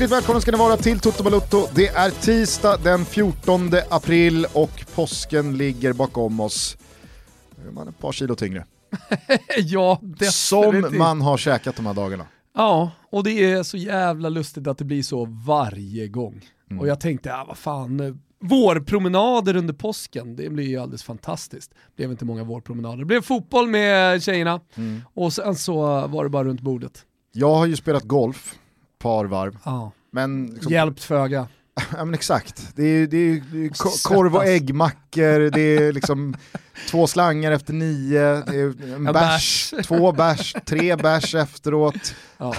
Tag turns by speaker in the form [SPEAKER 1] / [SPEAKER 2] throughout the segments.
[SPEAKER 1] Hjärtligt välkomna ska ni vara till Toto Balutto. Det är tisdag den 14 april och påsken ligger bakom oss. Nu är man ett par kilo tyngre.
[SPEAKER 2] ja, definitivt.
[SPEAKER 1] Som man har käkat de här dagarna.
[SPEAKER 2] Ja, och det är så jävla lustigt att det blir så varje gång. Mm. Och jag tänkte, ja, vad fan, vårpromenader under påsken, det blir ju alldeles fantastiskt. Det blev inte många vårpromenader. Det blev fotboll med tjejerna mm. och sen så var det bara runt bordet.
[SPEAKER 1] Jag har ju spelat golf par varv.
[SPEAKER 2] Ja.
[SPEAKER 1] Men
[SPEAKER 2] liksom, Hjälpt föga.
[SPEAKER 1] Ja men exakt, det är, det är, det är korv och äggmackor, det är liksom två slangar efter nio, en bärs, två bärs, tre bärs efteråt.
[SPEAKER 2] Ja.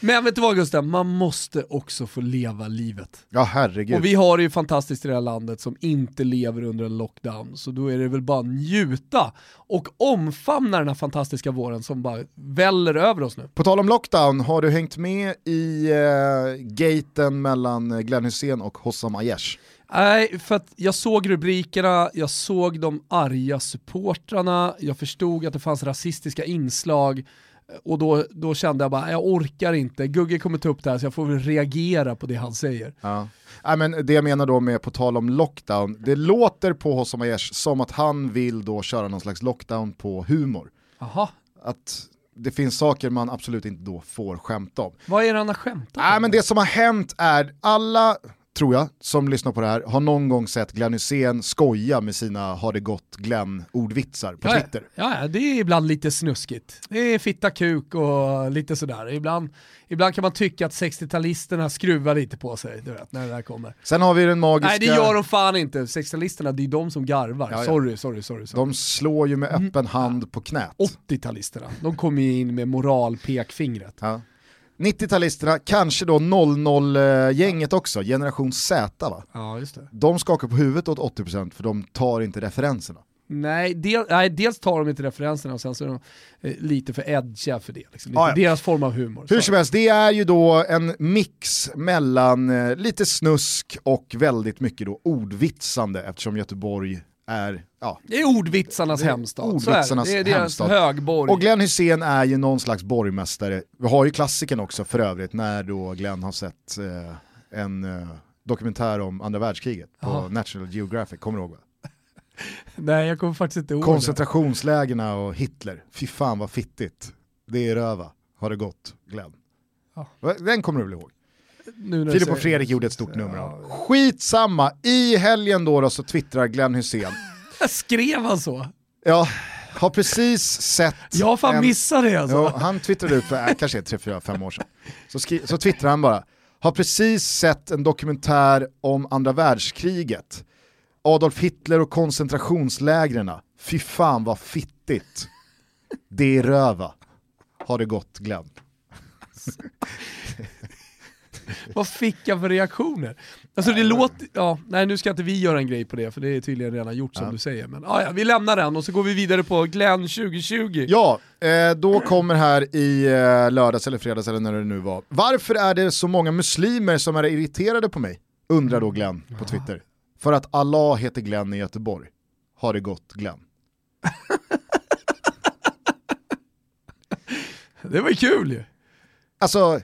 [SPEAKER 2] Men vet du vad Gustav, man måste också få leva livet.
[SPEAKER 1] Ja herregud.
[SPEAKER 2] Och vi har det ju fantastiskt i det här landet som inte lever under en lockdown, så då är det väl bara njuta och omfamna den här fantastiska våren som bara väller över oss nu.
[SPEAKER 1] På tal om lockdown, har du hängt med i uh, gaten mellan Glenn Hussein och Hossam Aiesh?
[SPEAKER 2] Nej, för att jag såg rubrikerna, jag såg de arga supportrarna, jag förstod att det fanns rasistiska inslag och då, då kände jag bara, jag orkar inte, Gugge kommer ta upp det här så jag får väl reagera på det han säger.
[SPEAKER 1] Ja. Nej, men det jag menar då med, på tal om lockdown, det låter på Hossam Aiesh som att han vill då köra någon slags lockdown på humor.
[SPEAKER 2] Aha.
[SPEAKER 1] Att det finns saker man absolut inte då får skämta om.
[SPEAKER 2] Vad är det han har skämtat om?
[SPEAKER 1] Nej, men det som har hänt är, alla tror jag, som lyssnar på det här, har någon gång sett Glenn Hysén skoja med sina har det gått Glenn-ordvitsar på
[SPEAKER 2] ja,
[SPEAKER 1] Twitter.
[SPEAKER 2] Ja, det är ibland lite snuskigt. Det är fitta kuk och lite sådär. Ibland, ibland kan man tycka att 60-talisterna skruvar lite på sig, du vet, när det där kommer.
[SPEAKER 1] Sen har vi den magiska...
[SPEAKER 2] Nej det gör de fan inte, 60-talisterna det är de som garvar. Ja, ja. Sorry, sorry, sorry, sorry.
[SPEAKER 1] De slår ju med öppen mm. hand på knät.
[SPEAKER 2] 80-talisterna, de kommer ju in med moralpekfingret.
[SPEAKER 1] Ja. 90-talisterna, kanske då 00-gänget också, generation Z va?
[SPEAKER 2] Ja, just det.
[SPEAKER 1] De skakar på huvudet åt 80% för de tar inte referenserna.
[SPEAKER 2] Nej, del, nej, dels tar de inte referenserna och sen så är de eh, lite för edgiga för det. Liksom. ah, ja. Deras form av humor.
[SPEAKER 1] Hur som helst, det är ju då en mix mellan eh, lite snusk och väldigt mycket då ordvitsande eftersom Göteborg är, ja.
[SPEAKER 2] Det är ordvitsarnas hemstad.
[SPEAKER 1] Ordvitsarnas
[SPEAKER 2] det. är deras högborg.
[SPEAKER 1] Och Glenn Hussein är ju någon slags borgmästare. Vi har ju klassiken också för övrigt när då Glenn har sett eh, en eh, dokumentär om andra världskriget på Aha. National Geographic, kommer du ihåg? Va?
[SPEAKER 2] Nej jag kommer faktiskt inte ihåg
[SPEAKER 1] Koncentrationslägena och Hitler, fy fan vad fittigt. Det är röva, har det gått Glenn. Ja. Den kommer du väl ihåg? Filip och Fredrik gjorde ett stort nummer av. Skitsamma, i helgen då, då så twittrar Glenn Hussein.
[SPEAKER 2] Skrev han så?
[SPEAKER 1] Ja, har precis sett...
[SPEAKER 2] Jag har fan en, missat det alltså.
[SPEAKER 1] Ja, han twittrade ut för äh, kanske 3-4-5 år sedan. Så, skri, så twittrar han bara, har precis sett en dokumentär om andra världskriget. Adolf Hitler och koncentrationslägren. Fy fan vad fittigt. Det är röva. Har det gått Glenn.
[SPEAKER 2] Vad fick jag för reaktioner? Alltså det låter, ja, nej nu ska inte vi göra en grej på det för det är tydligen redan gjort som ja. du säger. Men ja, ja, vi lämnar den och så går vi vidare på Glenn 2020.
[SPEAKER 1] Ja, eh, då kommer här i eh, lördags eller fredags eller när det nu var. Varför är det så många muslimer som är irriterade på mig? Undrar då Glenn på Twitter. För att Allah heter Glenn i Göteborg. Har det gått Glenn?
[SPEAKER 2] det var ju kul ju.
[SPEAKER 1] Alltså,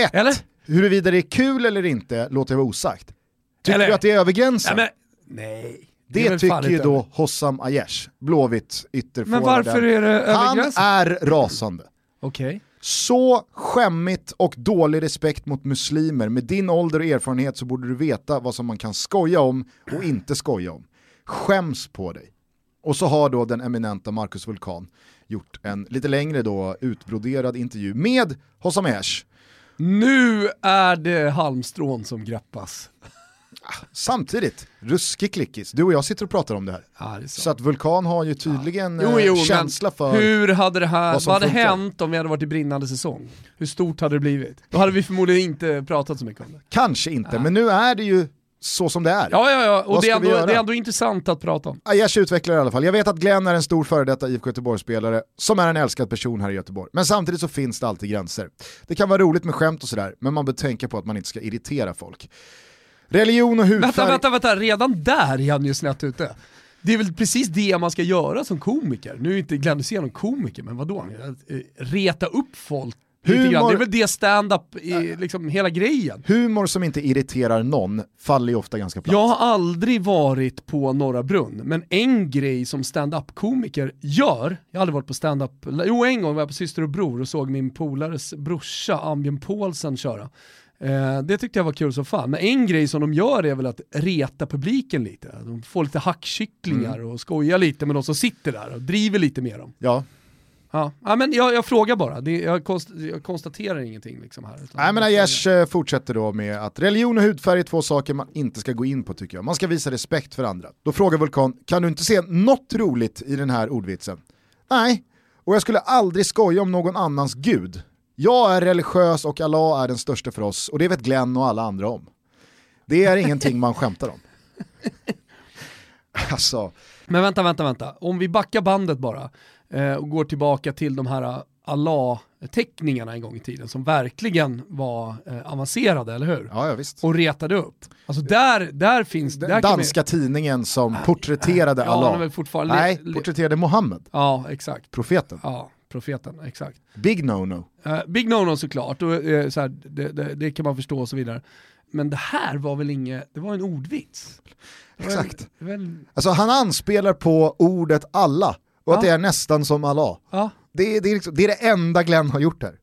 [SPEAKER 1] ett.
[SPEAKER 2] Eller?
[SPEAKER 1] Huruvida det är kul eller inte låter jag vara osagt. Tycker eller? du att det är över gränsen?
[SPEAKER 2] Nej. Men, nej.
[SPEAKER 1] Det, det tycker ju då Hossam Aiesh, Blåvitt ytterforwarden.
[SPEAKER 2] Men varför är det över
[SPEAKER 1] Han
[SPEAKER 2] gränsen?
[SPEAKER 1] är rasande.
[SPEAKER 2] Okej. Okay.
[SPEAKER 1] Så skämmigt och dålig respekt mot muslimer. Med din ålder och erfarenhet så borde du veta vad som man kan skoja om och inte skoja om. Skäms på dig. Och så har då den eminenta Marcus Vulkan gjort en lite längre då utbroderad intervju med Hossam Aiesh
[SPEAKER 2] nu är det halmstrån som greppas.
[SPEAKER 1] Samtidigt, ruskig klickis. Du och jag sitter och pratar om det här.
[SPEAKER 2] Ja, det
[SPEAKER 1] så. att Vulkan har ju tydligen ja. jo, jo, känsla för
[SPEAKER 2] Hur hade det här, vad, vad hade hänt om vi hade varit i brinnande säsong? Hur stort hade det blivit? Då hade vi förmodligen inte pratat så mycket om det.
[SPEAKER 1] Kanske inte, ja. men nu är det ju så som det är.
[SPEAKER 2] Ja, ja, ja. och det är, ändå, det är ändå intressant att prata om.
[SPEAKER 1] Aiesh utvecklar i alla fall. Jag vet att Glenn är en stor före detta IFK Göteborg-spelare som är en älskad person här i Göteborg. Men samtidigt så finns det alltid gränser. Det kan vara roligt med skämt och sådär, men man bör tänka på att man inte ska irritera folk. Religion och hudfärg...
[SPEAKER 2] Vänta, vänta, vänta, redan där är han ju snett ute. Det är väl precis det man ska göra som komiker. Nu är inte Glenn Hysén någon komiker, men vadå? Reta upp folk
[SPEAKER 1] Humor-.
[SPEAKER 2] Det är väl det stand-up är liksom hela grejen.
[SPEAKER 1] Humor som inte irriterar någon faller ju ofta ganska platt.
[SPEAKER 2] Jag har aldrig varit på Norra Brunn, men en grej som stand-up-komiker gör, jag har aldrig varit på stand-up, jo en gång var jag på Syster och Bror och såg min polares brorsa Ambjörn Paulsen köra. Eh, det tyckte jag var kul som fan, men en grej som de gör är väl att reta publiken lite. De får lite hackkycklingar och skojar lite med de som sitter där och driver lite med dem.
[SPEAKER 1] Ja.
[SPEAKER 2] Ja, ja men jag, jag frågar bara, det, jag, konst, jag konstaterar ingenting liksom här.
[SPEAKER 1] Nej men Aiesh eh, fortsätter då med att religion och hudfärg är två saker man inte ska gå in på tycker jag. Man ska visa respekt för andra. Då frågar Vulkan, kan du inte se något roligt i den här ordvitsen? Nej, och jag skulle aldrig skoja om någon annans gud. Jag är religiös och Allah är den största för oss och det vet Glenn och alla andra om. Det är ingenting man skämtar om. Alltså,
[SPEAKER 2] Men vänta, vänta, vänta. Om vi backar bandet bara och går tillbaka till de här Allah-teckningarna en gång i tiden som verkligen var eh, avancerade, eller hur?
[SPEAKER 1] ja, ja visst.
[SPEAKER 2] Och retade upp. Alltså där, där finns...
[SPEAKER 1] Den
[SPEAKER 2] där
[SPEAKER 1] danska tidningen som porträtterade
[SPEAKER 2] vi, ja, han är
[SPEAKER 1] Allah.
[SPEAKER 2] väl fortfarande...
[SPEAKER 1] Nej, porträtterade Mohammed,
[SPEAKER 2] Ja, exakt.
[SPEAKER 1] profeten.
[SPEAKER 2] Ja, profeten, exakt.
[SPEAKER 1] Big no-no.
[SPEAKER 2] Eh, big no-no såklart, och, eh, så här, det, det, det kan man förstå och så vidare. Men det här var väl inget, det var en ordvits?
[SPEAKER 1] Exakt.
[SPEAKER 2] Var en,
[SPEAKER 1] Alltså han anspelar på ordet alla och att det är nästan som Allah.
[SPEAKER 2] ja,
[SPEAKER 1] Det är, det, är liksom, det är det enda Glenn har gjort här.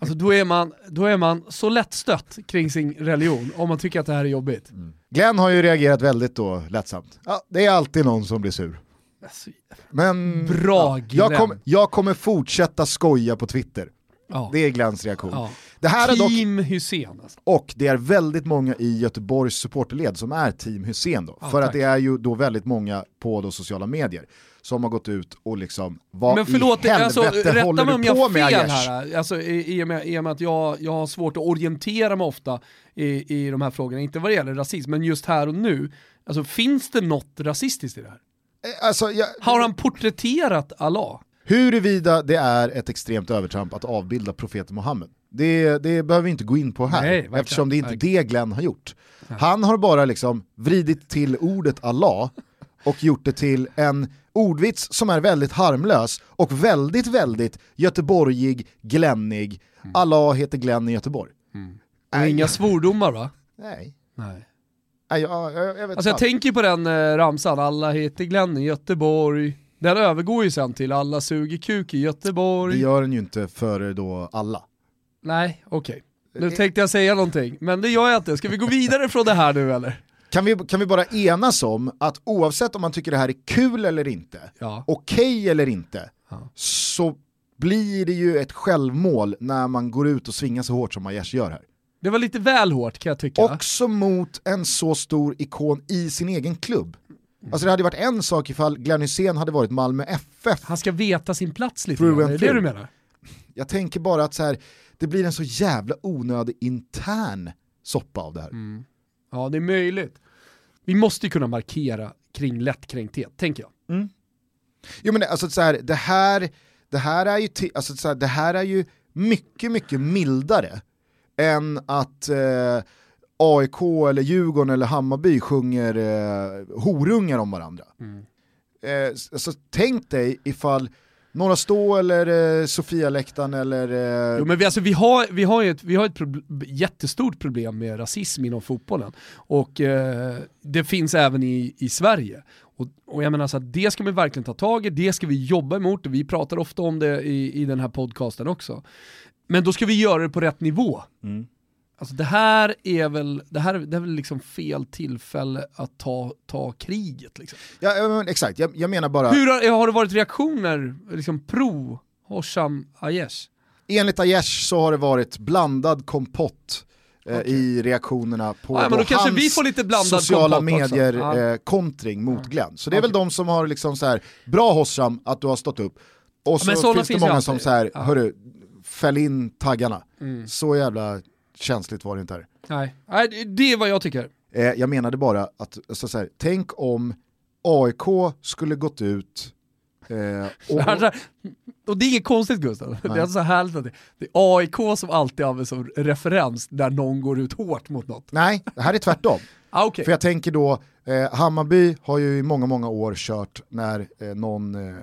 [SPEAKER 2] Alltså då är, man, då är man så lättstött kring sin religion om man tycker att det här är jobbigt.
[SPEAKER 1] Glenn har ju reagerat väldigt då lättsamt. Ja, det är alltid någon som blir sur.
[SPEAKER 2] Alltså,
[SPEAKER 1] Men
[SPEAKER 2] Bra,
[SPEAKER 1] ja, jag, kom, jag kommer fortsätta skoja på Twitter.
[SPEAKER 2] ja.
[SPEAKER 1] Det är Glenns reaktion.
[SPEAKER 2] ja.
[SPEAKER 1] Det här är dock,
[SPEAKER 2] Team Hussein alltså.
[SPEAKER 1] och det är väldigt många i Göteborgs supporterled som är team Hussein då. För att
[SPEAKER 2] tack.
[SPEAKER 1] det är ju då väldigt många på då sociala medier som har gått ut och liksom, vad
[SPEAKER 2] Men förlåt,
[SPEAKER 1] i helvete
[SPEAKER 2] alltså,
[SPEAKER 1] håller du
[SPEAKER 2] jag
[SPEAKER 1] på
[SPEAKER 2] har
[SPEAKER 1] med
[SPEAKER 2] fel här. Alltså, i, i, och med, I och med att jag, jag har svårt att orientera mig ofta i, i de här frågorna, inte vad det gäller rasism, men just här och nu. Alltså finns det något rasistiskt i det här?
[SPEAKER 1] Eh, Alltså, jag,
[SPEAKER 2] Har han porträtterat Allah?
[SPEAKER 1] Huruvida det är ett extremt övertramp att avbilda profeten Muhammed, det, det behöver vi inte gå in på här,
[SPEAKER 2] Nej,
[SPEAKER 1] eftersom det är inte
[SPEAKER 2] verkligen.
[SPEAKER 1] det Glenn har gjort. Han har bara liksom vridit till ordet Allah och gjort det till en ordvits som är väldigt harmlös och väldigt, väldigt göteborgig, glennig.
[SPEAKER 2] Mm.
[SPEAKER 1] Allah heter Glenn i Göteborg.
[SPEAKER 2] Och
[SPEAKER 1] Nej.
[SPEAKER 2] inga svordomar va?
[SPEAKER 1] Nej.
[SPEAKER 2] Nej.
[SPEAKER 1] Nej, jag, jag, jag vet
[SPEAKER 2] Alltså jag tänker på den eh, ramsan, alla heter Glenn i Göteborg. Den övergår ju sen till alla suger kuk i
[SPEAKER 1] Det
[SPEAKER 2] Göteborg.
[SPEAKER 1] gör den ju inte för då alla.
[SPEAKER 2] Nej, okej. Nu tänkte jag säga någonting, men det gör jag inte. Ska vi gå vidare från det här nu eller?
[SPEAKER 1] Kan vi, kan vi bara enas om att oavsett om man tycker det här är kul eller inte,
[SPEAKER 2] Ja.
[SPEAKER 1] okej eller inte,
[SPEAKER 2] Ja.
[SPEAKER 1] så blir det ju ett självmål när man går ut och svingar så hårt som Aiesh gör här.
[SPEAKER 2] Det var lite väl hårt kan jag tycka.
[SPEAKER 1] Också mot en så stor ikon i sin egen klubb. Alltså det hade varit en sak ifall Glenn Hysén hade varit Malmö FF.
[SPEAKER 2] Han ska veta sin plats lite är det det du menar?
[SPEAKER 1] Jag tänker bara att så här, det blir en så jävla onödig intern soppa av det här.
[SPEAKER 2] Mm. Ja, det är möjligt. Vi måste ju kunna markera kring lättkränkthet, tänker jag.
[SPEAKER 1] Jo men det, alltså så här, det här, det här är ju, alltså så här, det här är ju mycket, mycket mildare än att eh, AIK eller Djurgården eller Hammarby sjunger eh, horungar om varandra. Eh, s- alltså, tänk dig ifall Norra Stå eller eh, Sofia-läktaren eller... Eh,
[SPEAKER 2] Jo, men vi, alltså, vi, har, vi har ju ett, vi har ett prob- jättestort problem med rasism inom fotbollen. Och eh, det finns även i, i Sverige. Och, och jag menar så att det ska vi verkligen ta tag i, det ska vi jobba emot och vi pratar ofta om det i, i den här podcasten också. Men då ska vi göra det på rätt nivå.
[SPEAKER 1] Mm.
[SPEAKER 2] Alltså det här är väl, det här, det är väl liksom fel tillfälle att ta, ta kriget. Liksom.
[SPEAKER 1] ja, ja, men exakt, jag, jag menar bara,
[SPEAKER 2] Hur har, har det varit reaktioner liksom pro Hosham Aiesh?
[SPEAKER 1] enligt Aiesh så har det varit blandad kompott eh, i reaktionerna på
[SPEAKER 2] Ja,
[SPEAKER 1] då
[SPEAKER 2] kanske
[SPEAKER 1] hans sociala
[SPEAKER 2] kompott också.
[SPEAKER 1] medier
[SPEAKER 2] Ja.
[SPEAKER 1] eh, mot Glenn. Så det är
[SPEAKER 2] Okej.
[SPEAKER 1] väl de som har liksom så här, bra Hossam att du har stått upp. Och så
[SPEAKER 2] sådana
[SPEAKER 1] finns det
[SPEAKER 2] finns
[SPEAKER 1] många som så här,
[SPEAKER 2] Ja.
[SPEAKER 1] hörru, fäll in taggarna.
[SPEAKER 2] Mm.
[SPEAKER 1] Så jävla känsligt var det inte här.
[SPEAKER 2] Nej. Nej, det- är vad jag tycker.
[SPEAKER 1] Eh, jag menade bara att, så här, tänk om AIK skulle gått ut eh, och,
[SPEAKER 2] Alltså, och det är inget konstigt Gustav, det är så härligt att det, det är AIK som alltid används som referens där någon går ut hårt mot något.
[SPEAKER 1] Nej, det här är tvärtom.
[SPEAKER 2] Ah, okay.
[SPEAKER 1] För jag tänker då, eh, Hammarby har ju i många, många år kört när eh, någon eh,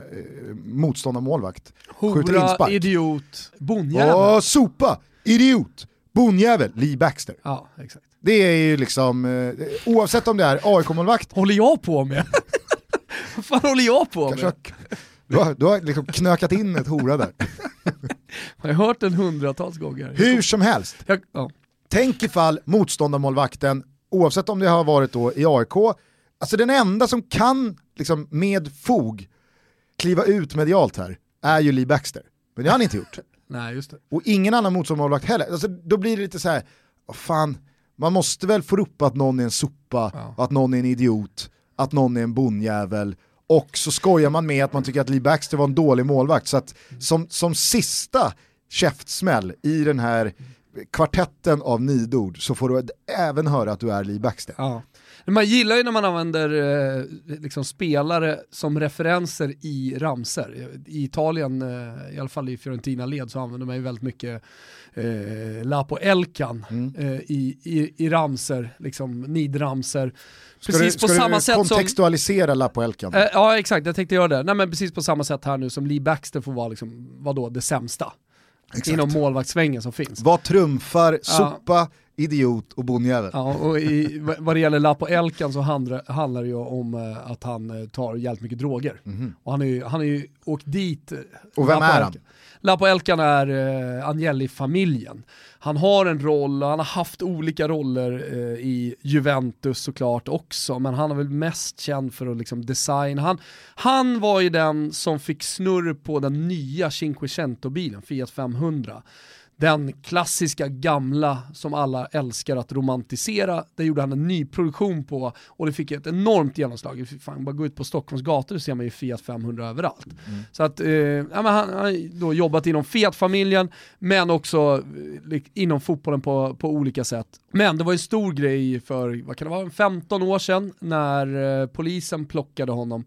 [SPEAKER 1] motståndarmålvakt skjuter inspark.
[SPEAKER 2] idiot, bonjävel.
[SPEAKER 1] Sopa, idiot, bonjävel, Lee Baxter.
[SPEAKER 2] Ja, exakt.
[SPEAKER 1] Det är ju liksom, eh, oavsett om det är AIK-målvakt.
[SPEAKER 2] Håller jag på med? Vad fan håller jag på med?
[SPEAKER 1] Du har, du har liksom knökat in ett hora där.
[SPEAKER 2] Jag har hört den hundratals gånger.
[SPEAKER 1] Hur som helst,
[SPEAKER 2] jag, ja.
[SPEAKER 1] tänk ifall motståndarmålvakten, oavsett om det har varit då i AIK, alltså den enda som kan liksom med fog kliva ut medialt här är ju Lee Baxter. Men det har han inte gjort.
[SPEAKER 2] Nej, just det.
[SPEAKER 1] Och ingen annan motståndarmålvakt heller. Alltså, då blir det lite så här, vad fan, man måste väl få upp att någon är en sopa, ja. att någon är en idiot, att någon är en bonjävel, och så skojar man med att man tycker att Lee Baxter var en dålig målvakt. Så att som, som sista käftsmäll i den här kvartetten av nidord så får du även höra att du är Lee Baxter.
[SPEAKER 2] Ja. Man gillar ju när man använder eh, liksom spelare som referenser i ramser. I Italien, eh, i alla fall i Fiorentina-led, så använder man ju väldigt mycket eh, Lapo Elkan mm. eh, i, i, i ramser, liksom nidramser.
[SPEAKER 1] Ska precis du, på samma sätt kontextualisera som, Lapo Elkan?
[SPEAKER 2] Eh, ja exakt, jag tänkte göra det. Nej, men precis på samma sätt här nu som Lee Baxter får vara liksom, vadå, det sämsta. Exakt. Inom målvaktssvängen som finns.
[SPEAKER 1] Vad trumfar sopa, ja idiot och bonnjävel.
[SPEAKER 2] Ja, och i, vad det gäller Lapo Elkan så handlar, handlar det ju om eh, att han eh, tar jävligt mycket droger. Mm. Och han har ju, han är ju åkt dit. Eh,
[SPEAKER 1] och vem Lapo är han?
[SPEAKER 2] Lapo Elkan är uh, Agnelli-familjen. Han har en roll, han har haft olika roller uh, i Juventus såklart också, men han är väl mest känd för att liksom design. Han, han var ju den som fick snurr på den nya Cinquecento-bilen, Fiat 500 den klassiska gamla som alla älskar att romantisera, det gjorde han en ny produktion på och det fick ett enormt genomslag. Fan, bara gå ut på Stockholms gator så ser man ju Fiat 500 överallt. Mm. Så att, eh, ja, han har då jobbat inom Fiat-familjen, men också eh, inom fotbollen på, på olika sätt. Men det var en stor grej för, vad kan det vara, 15 år sedan när eh, polisen plockade honom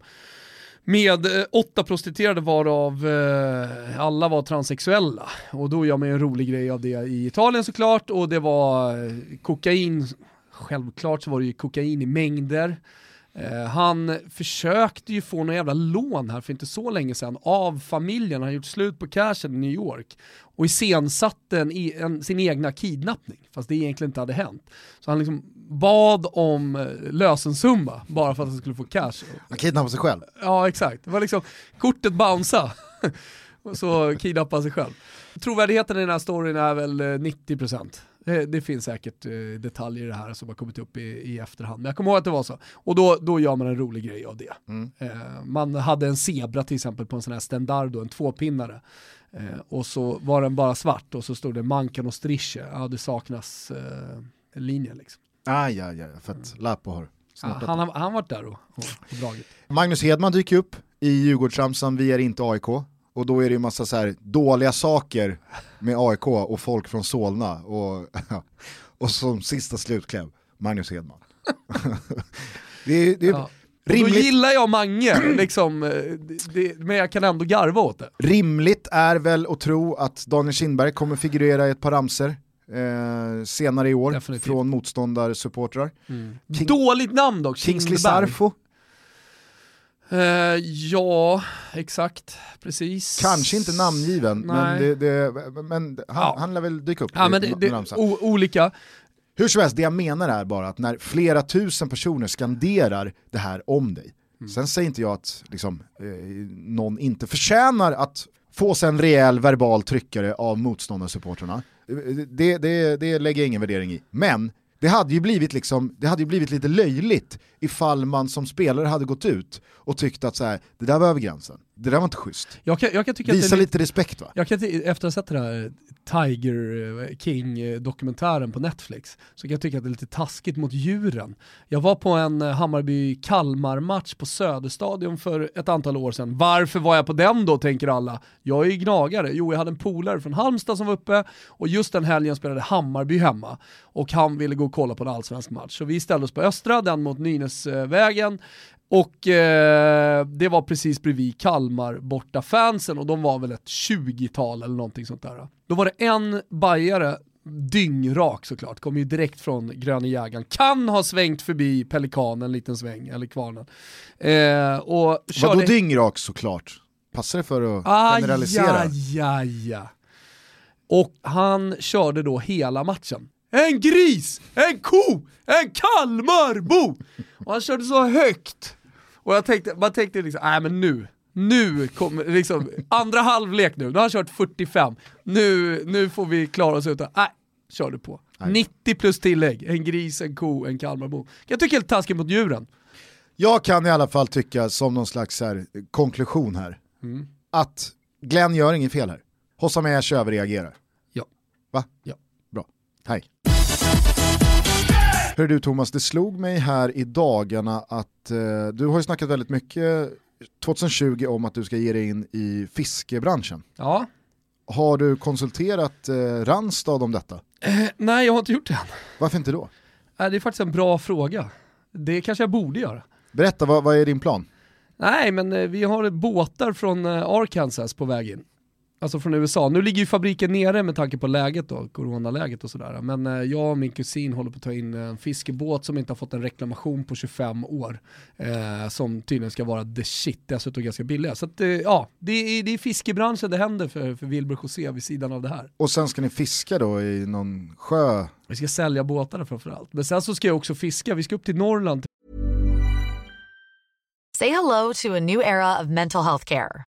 [SPEAKER 2] med eh, åtta prostituerade varav eh, alla var transsexuella. Och då gör man ju en rolig grej av det i Italien såklart och det var eh, kokain, självklart så var det ju kokain i mängder. Eh, han försökte ju få några jävla lån här för inte så länge sedan av familjen, han har gjort slut på cashen i New York och iscensatte en, e- en, sin egna kidnappning, fast det egentligen inte hade hänt. Så han liksom bad om eh, lösensumma bara för att han skulle få cash.
[SPEAKER 1] Han kidnappade sig själv?
[SPEAKER 2] Ja exakt, det var liksom kortet bouncea och så kidnappade han sig själv. Trovärdigheten i den här storyn är väl 90%. Det, det, finns säkert eh, detaljer i det här som har kommit upp i, i, efterhand, men jag kommer ihåg att det var så. Och då, då gör man en rolig grej av det. Mm. Eh, man hade en zebra till exempel på en sån här Stendardo, en tvåpinnare. Eh, och så var den bara svart och så stod det Mankan och Strische, ja det saknas eh, linje liksom.
[SPEAKER 1] Aj, aj, aj, för att Lapo har
[SPEAKER 2] ja, han har han varit där och, och, dragit.
[SPEAKER 1] Magnus Hedman dyker upp i Djurgårdsramsan, vi är inte AIK. Och då är det ju massa så här dåliga saker med AIK och folk från Solna. Och, och som sista slutkläm, Magnus Hedman.
[SPEAKER 2] det, det, ja. Rimligt. Då gillar jag Mange, liksom, eh, det, men jag kan ändå garva åt det.
[SPEAKER 1] Rimligt är väl att tro att Daniel Kindberg kommer figurera i ett par ramser eh, senare i år Definitivt. från motståndarsupportrar.
[SPEAKER 2] Mm. King, Dåligt namn dock,
[SPEAKER 1] Kingsley Sarfo.
[SPEAKER 2] Uh, ja, exakt, precis.
[SPEAKER 1] Kanske inte namngiven, Nej. men, det, det, men han, ja. han lär väl dyka upp.
[SPEAKER 2] Ja, det, det, olika.
[SPEAKER 1] Hur som helst, det jag menar är bara att när flera tusen personer skanderar det här om dig, mm. sen säger inte jag att liksom, eh, någon inte förtjänar att få sig en rejäl verbal tryckare av motståndarsupportrarna. Det, det, det lägger jag ingen värdering i. Men det hade ju blivit, liksom, det hade ju blivit lite löjligt ifall man som spelare hade gått ut och tyckt att så här, det där var över gränsen, det där var inte schysst.
[SPEAKER 2] Jag kan, jag kan tycka
[SPEAKER 1] Visa
[SPEAKER 2] att
[SPEAKER 1] lite respekt va?
[SPEAKER 2] Jag kan, efter att ha sett det här Tiger King-dokumentären på Netflix så kan jag tycka att det är lite taskigt mot djuren. Jag var på en Hammarby-Kalmar-match på Söderstadion för ett antal år sedan. Varför var jag på den då, tänker alla. Jag är ju gnagare. Jo, jag hade en polare från Halmstad som var uppe och just den helgen spelade Hammarby hemma och han ville gå och kolla på en allsvensk match. Så vi ställde oss på Östra, den mot Nynäsvägen. Och eh, det var precis bredvid Kalmar borta fansen och de var väl ett 20-tal eller någonting sånt där. Då var det en bajare dyngrak såklart, kommer ju direkt från gröna jägaren. Kan ha svängt förbi pelikanen en liten sväng, eller kvarnen. Eh, och körde...
[SPEAKER 1] Vadå dyngrak såklart? Passar det för att
[SPEAKER 2] ah,
[SPEAKER 1] generalisera?
[SPEAKER 2] Ja, ja, ja. Och han körde då hela matchen. En gris, en ko, en Kalmarbo! Och han körde så högt. Och jag tänkte, man tänkte liksom, nej men nu, nu kommer, liksom, andra halvlek nu, nu har han kört 45, nu, nu får vi klara oss utan, nej, körde på. Nej. 90 plus tillägg, en gris, en ko, en Kalmarbo. Jag tycker helt taskigt mot djuren.
[SPEAKER 1] Jag kan i alla fall tycka som någon slags här, konklusion här, mm. att Glenn gör inget fel här. Hossa Mesh överreagerar.
[SPEAKER 2] Ja.
[SPEAKER 1] Va?
[SPEAKER 2] Ja.
[SPEAKER 1] Bra. Hej. Hör du Thomas, det slog mig här i dagarna att eh, du har ju snackat väldigt mycket 2020 om att du ska ge dig in i fiskebranschen.
[SPEAKER 2] Ja.
[SPEAKER 1] Har du konsulterat eh, Randstad om detta?
[SPEAKER 2] Eh, nej, jag har inte gjort det än.
[SPEAKER 1] Varför inte då?
[SPEAKER 2] Eh, det är faktiskt en bra fråga. Det kanske jag borde göra.
[SPEAKER 1] Berätta, vad, vad är din plan?
[SPEAKER 2] Nej, men eh, vi har båtar från eh, Arkansas på väg in. Alltså från USA. Nu ligger ju fabriken nere med tanke på läget då, coronaläget och sådär. Men eh, jag och min kusin håller på att ta in en fiskebåt som inte har fått en reklamation på 25 år. Eh, som tydligen ska vara the shit, dessutom ganska billiga. Så att, eh, ja, det är, det är fiskebranschen det händer för, för Wilbur José vid sidan av det här.
[SPEAKER 1] Och sen ska ni fiska då i någon sjö?
[SPEAKER 2] Vi ska sälja båtarna framförallt. Men sen så ska jag också fiska, vi ska upp till Norrland.
[SPEAKER 3] Say hello to a new era of mental health care.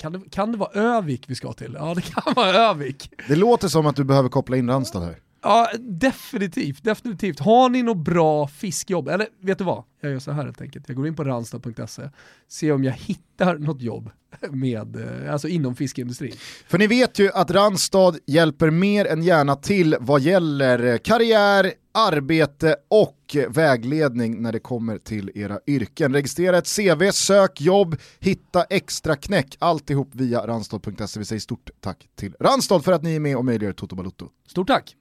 [SPEAKER 2] Kan det, kan det vara Övik vi ska till? Ja det kan vara Övik.
[SPEAKER 1] Det låter som att du behöver koppla in Randstad här.
[SPEAKER 2] Ja, definitivt, definitivt. Har ni något bra fiskjobb, eller vet du vad? Jag gör så här helt enkelt. Jag går in på randstad.se, ser om jag hittar något jobb med, eh, alltså inom fiskindustrin.
[SPEAKER 1] För ni vet ju att Randstad hjälper mer än gärna till vad gäller karriär, arbete och vägledning när det kommer till era yrken. Registrera ett CV, sök jobb, hitta extra knäck, alltihop via randstad.se. Vi säger stort tack till Randstad för att ni är med och möjliggör Toto Balutto.
[SPEAKER 2] Stort tack!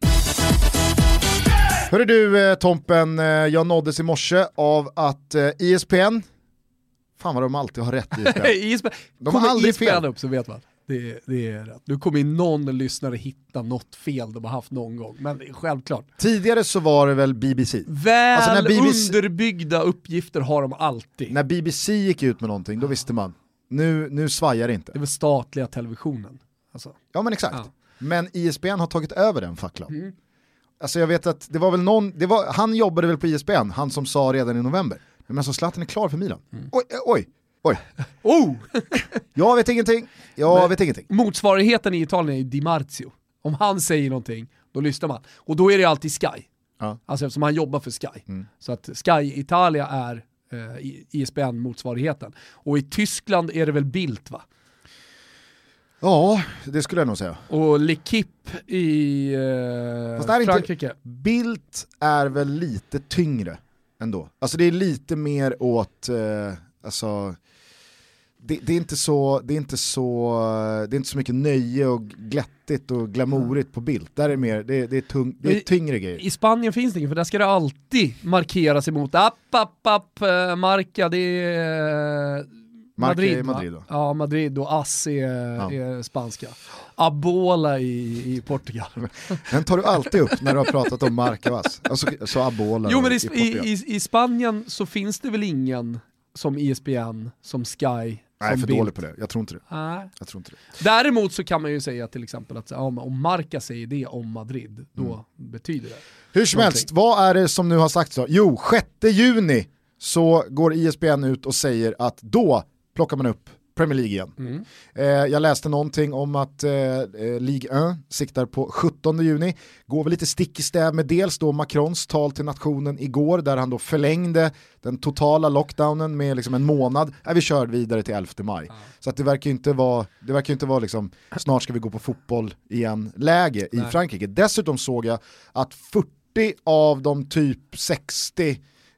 [SPEAKER 1] Hörru du eh, Tompen, eh, jag nåddes i morse av att ISPN, eh, fan vad de alltid har rätt ISPN.
[SPEAKER 2] ISPN. De har aldrig fel. upp så vet man. Det, det, är rätt. Nu kommer någon lyssnare hitta något fel de har haft någon gång, men självklart.
[SPEAKER 1] Tidigare så var det väl BBC?
[SPEAKER 2] Väl alltså BBC... underbyggda uppgifter har de alltid.
[SPEAKER 1] När BBC gick ut med någonting, då visste man, nu, nu svajar det inte.
[SPEAKER 2] Det var statliga televisionen. Alltså.
[SPEAKER 1] Ja men exakt. Ja. Men ISBN har tagit över den facklan. Mm. Alltså jag vet att det var väl någon, var, han jobbade väl på ISBN, han som sa redan i november, men alltså Zlatan är klar för Milan. Mm. Oj, oj, oj.
[SPEAKER 2] oh!
[SPEAKER 1] jag vet ingenting, jag men, vet ingenting.
[SPEAKER 2] Motsvarigheten i Italien är Di Marzio. Om han säger någonting, då lyssnar man. Och då är det alltid Sky. Ja. Alltså eftersom han jobbar för Sky. Mm. Så att Sky Italia är eh, ISBN-motsvarigheten. Och i Tyskland är det väl Bildt va?
[SPEAKER 1] Ja, det skulle jag nog säga.
[SPEAKER 2] Och L'Equipe i eh, Frankrike. Inte,
[SPEAKER 1] Bildt är väl lite tyngre ändå. Alltså det är lite mer åt, eh, alltså, det, det, är inte så, det, är inte så, det är inte så mycket nöje och glättigt och glamourigt på Bildt. Där är mer, det, det, är, tung, det är tyngre grejer.
[SPEAKER 2] I Spanien finns det inget, för där ska det alltid markeras emot, app, app, app, uh, marka, det är Madrid,
[SPEAKER 1] Madrid då.
[SPEAKER 2] Ja, Madrid och Ass är, ja. är spanska. Abola i, i Portugal.
[SPEAKER 1] Den tar du alltid upp när du har pratat om Marca och Ass. Alltså, så Abola
[SPEAKER 2] jo men i, i, i, i, Spanien så finns det väl ingen som ISBN, som Sky
[SPEAKER 1] Nej,
[SPEAKER 2] som
[SPEAKER 1] för
[SPEAKER 2] Bildt.
[SPEAKER 1] dålig på det. Jag tror inte det.
[SPEAKER 2] Nej.
[SPEAKER 1] Jag tror inte det.
[SPEAKER 2] Däremot så kan man ju säga till exempel att om Marca säger det om Madrid, då
[SPEAKER 1] Mm.
[SPEAKER 2] betyder det.
[SPEAKER 1] Hur som
[SPEAKER 2] Någonting.
[SPEAKER 1] helst, vad är det som nu har sagts då? Jo, 6 juni så går ISBN ut och säger att då plockar man upp Premier League igen.
[SPEAKER 2] Mm.
[SPEAKER 1] Eh, jag läste någonting om att eh, eh, Ligue 1 siktar på 17 juni. Går väl lite stick i stäv med dels då Macrons tal till nationen igår där han då förlängde den totala lockdownen med liksom en månad. Äh, vi kör vidare till 11 maj. Så att det verkar ju inte vara, det verkar inte vara liksom, snart ska vi gå på fotboll igen läge i
[SPEAKER 2] Nej.
[SPEAKER 1] Frankrike. Dessutom såg jag att 40 av de typ 60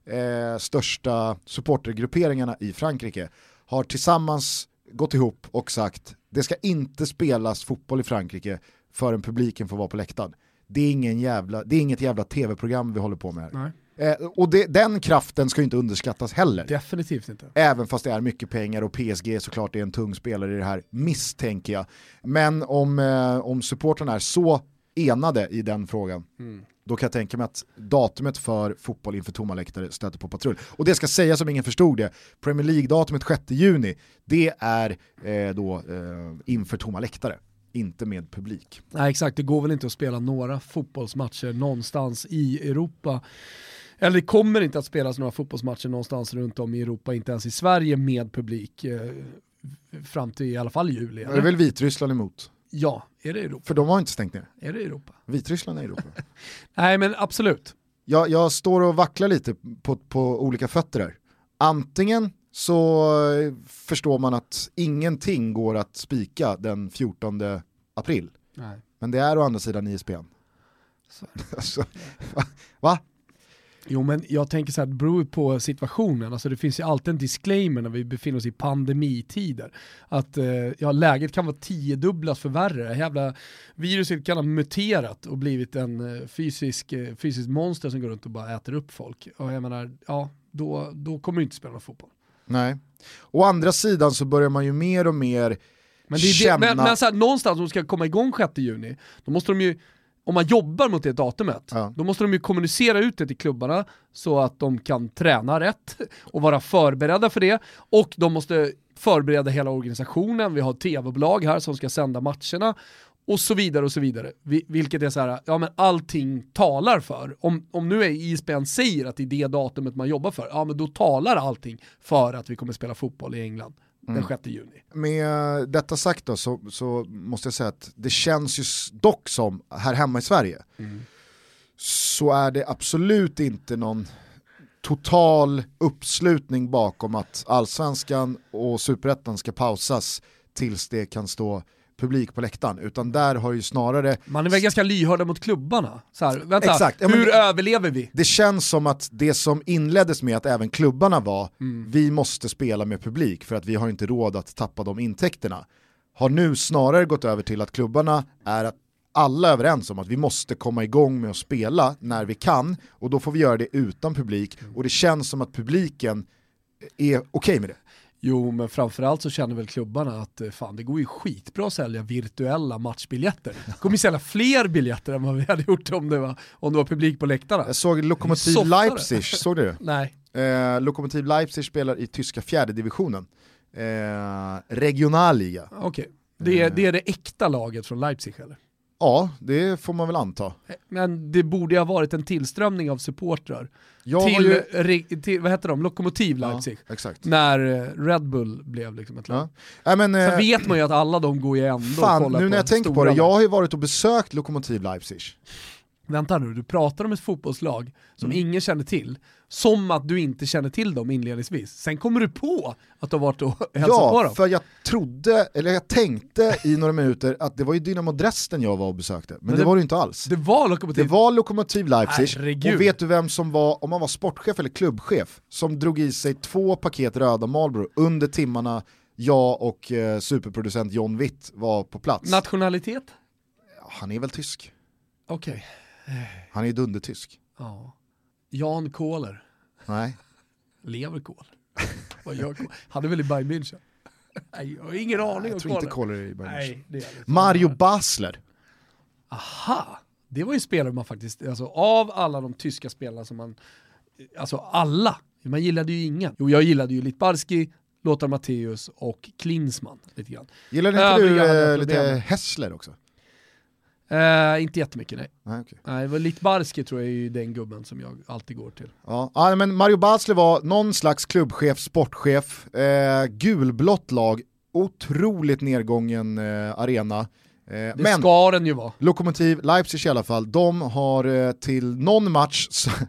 [SPEAKER 1] eh, största supportergrupperingarna i Frankrike har tillsammans gått ihop och sagt det ska inte spelas fotboll i Frankrike förrän publiken får vara på läktaren. Det är, ingen jävla, det är inget jävla tv-program vi håller på med här. Eh, och det, den kraften ska ju inte underskattas heller.
[SPEAKER 2] Definitivt inte.
[SPEAKER 1] Även fast det är mycket pengar och PSG såklart är en tung spelare i det här, misstänker jag. Men om, eh, om supportrarna är så enade i den frågan,
[SPEAKER 2] Mm.
[SPEAKER 1] Då kan jag tänka mig att datumet för fotboll inför tomma läktare stöter på patrull. Och det ska sägas som ingen förstod det, Premier League-datumet 6 juni, det är eh, då eh, inför tomma läktare, inte med publik.
[SPEAKER 2] Nej exakt, det går väl inte att spela några fotbollsmatcher någonstans i Europa. Eller det kommer inte att spelas några fotbollsmatcher någonstans runt om i Europa, inte ens i Sverige med publik. Eh, fram till i alla fall juli.
[SPEAKER 1] Det är väl Vitryssland emot,
[SPEAKER 2] Ja, är det Europa?
[SPEAKER 1] för de har inte stängt ner.
[SPEAKER 2] Är det Europa?
[SPEAKER 1] Vitryssland är Europa.
[SPEAKER 2] Nej men absolut.
[SPEAKER 1] jag, jag står och vacklar lite på, på olika fötter här. Antingen så förstår man att ingenting går att spika den 14 april.
[SPEAKER 2] Nej.
[SPEAKER 1] Men det är å andra sidan ISBN.
[SPEAKER 2] Så.
[SPEAKER 1] alltså, va? va?
[SPEAKER 2] Jo men jag tänker så här, det beror på situationen. Alltså det finns ju alltid en disclaimer när vi befinner oss i pandemitider. Att eh, ja, läget kan vara tiodubblat för värre. Det jävla viruset kan ha muterat och blivit en eh, fysisk, eh, fysisk monster som går runt och bara äter upp folk. Och jag menar, ja, då, då kommer du inte spela någon fotboll.
[SPEAKER 1] Nej. Å andra sidan så börjar man ju mer och mer
[SPEAKER 2] Men, det är
[SPEAKER 1] känna...
[SPEAKER 2] det, men, men så här, någonstans om de ska komma igång 6 juni, då måste de ju, om man jobbar mot det datumet,
[SPEAKER 1] Ja.
[SPEAKER 2] då måste de ju kommunicera ut det till klubbarna så att de kan träna rätt och vara förberedda för det. Och de måste förbereda hela organisationen, vi har tv-bolag här som ska sända matcherna och så vidare och så vidare. Vi, vilket är så här, ja men allting talar för. Om, om nu ISBN säger att det är det datumet man jobbar för, ja men då talar allting för att vi kommer spela fotboll i England den 6 juni.
[SPEAKER 1] Med detta sagt då så, så måste jag säga att det känns ju dock som, här hemma i Sverige, så är det absolut inte någon total uppslutning bakom att allsvenskan och superettan ska pausas tills det kan stå publik på läktaren, utan där har ju snarare
[SPEAKER 2] Man är väl ganska lyhörda mot klubbarna. Så här, vänta,
[SPEAKER 1] Exakt, ja,
[SPEAKER 2] hur
[SPEAKER 1] det-
[SPEAKER 2] överlever vi?
[SPEAKER 1] det känns som att det som inleddes med att även klubbarna var, vi måste spela med publik för att vi har inte råd att tappa de intäkterna, har nu snarare gått över till att klubbarna är att alla överens om att vi måste komma igång med att spela när vi kan och då får vi göra det utan publik och det känns som att publiken är okej med det.
[SPEAKER 2] Jo, men framförallt så känner väl klubbarna att eh, fan, det går ju skitbra att sälja virtuella matchbiljetter. Det kommer ju sälja fler biljetter än vad vi hade gjort om det var, om det var publik på läktarna.
[SPEAKER 1] Jag såg Lokomotiv
[SPEAKER 2] softare.
[SPEAKER 1] Leipzig, såg du det?
[SPEAKER 2] Nej,
[SPEAKER 1] Eh, Lokomotiv Leipzig spelar i tyska fjärde divisionen. Eh, regionalliga.
[SPEAKER 2] okej. Det, är- det är det äkta laget från Leipzig eller?
[SPEAKER 1] Ja, det får man väl anta.
[SPEAKER 2] Men det borde ju ha varit en tillströmning av supportrar
[SPEAKER 1] Jag
[SPEAKER 2] till,
[SPEAKER 1] ju...
[SPEAKER 2] till, vad heter de, Lokomotiv Leipzig.
[SPEAKER 1] Ja.
[SPEAKER 2] När eh, Red Bull blev liksom ett lag.
[SPEAKER 1] Ja. Men,
[SPEAKER 2] Sen
[SPEAKER 1] eh,
[SPEAKER 2] vet man ju att alla de går ju ändå och
[SPEAKER 1] fan,
[SPEAKER 2] kollar
[SPEAKER 1] nu
[SPEAKER 2] på
[SPEAKER 1] när jag tänker på det, jag har ju varit och besökt Lokomotiv Leipzig.
[SPEAKER 2] Vänta nu, du pratar om ett fotbollslag som
[SPEAKER 1] Mm.
[SPEAKER 2] ingen känner till, som att du inte känner till dem inledningsvis. Sen kommer du på att du har varit och hälsat på
[SPEAKER 1] Ja,
[SPEAKER 2] dem.
[SPEAKER 1] för jag trodde, eller jag tänkte i några minuter att det var ju Dynamo Dresden jag var och besökte, men,
[SPEAKER 2] Men
[SPEAKER 1] det,
[SPEAKER 2] det-
[SPEAKER 1] var det ju inte alls.
[SPEAKER 2] Det var Lokomotiv.
[SPEAKER 1] Det var Lokomotiv Leipzig,
[SPEAKER 2] Herregud.
[SPEAKER 1] och vet du vem som var, om man var sportchef eller klubbchef, som drog i sig två paket röda Marlboro under timmarna jag och eh, superproducent John Witt var på plats.
[SPEAKER 2] Nationalitet?
[SPEAKER 1] Ja, Han är väl tysk?
[SPEAKER 2] Okej.
[SPEAKER 1] Han är ju dundertysk.
[SPEAKER 2] Ja. Jan Kohler.
[SPEAKER 1] Nej.
[SPEAKER 2] Lever Kohl? Vad gör Kohl? Han är väl i Bayern München? Nej, jag har ingen aning
[SPEAKER 1] Jag
[SPEAKER 2] om
[SPEAKER 1] tror inte
[SPEAKER 2] Kohler.
[SPEAKER 1] Kohler är i Bayern.
[SPEAKER 2] Nej, det är det.
[SPEAKER 1] Mario Basler.
[SPEAKER 2] Aha, det var ju spelare man faktiskt, alltså av alla de tyska spelarna som man, alltså alla, man gillade ju ingen. Jo jag gillade ju Litbarski, Lothar Matthäus och Klinsmann. Lite grann.
[SPEAKER 1] Gillar inte
[SPEAKER 2] Övriga
[SPEAKER 1] du eh, lite. Hässler också?
[SPEAKER 2] Eh, inte jättemycket nej.
[SPEAKER 1] Nej, okej.
[SPEAKER 2] Nej, det var Litbarski tror jag är ju den gubben som jag alltid går till.
[SPEAKER 1] Ja, ja, men Mario Basler var någon slags klubbchef, sportchef, eh, gulblått lag, otroligt nedgången eh, arena. Eh,
[SPEAKER 2] Det
[SPEAKER 1] men
[SPEAKER 2] ska den ju vara.
[SPEAKER 1] Lokomotiv, Leipzig i alla fall, de har eh, till någon match,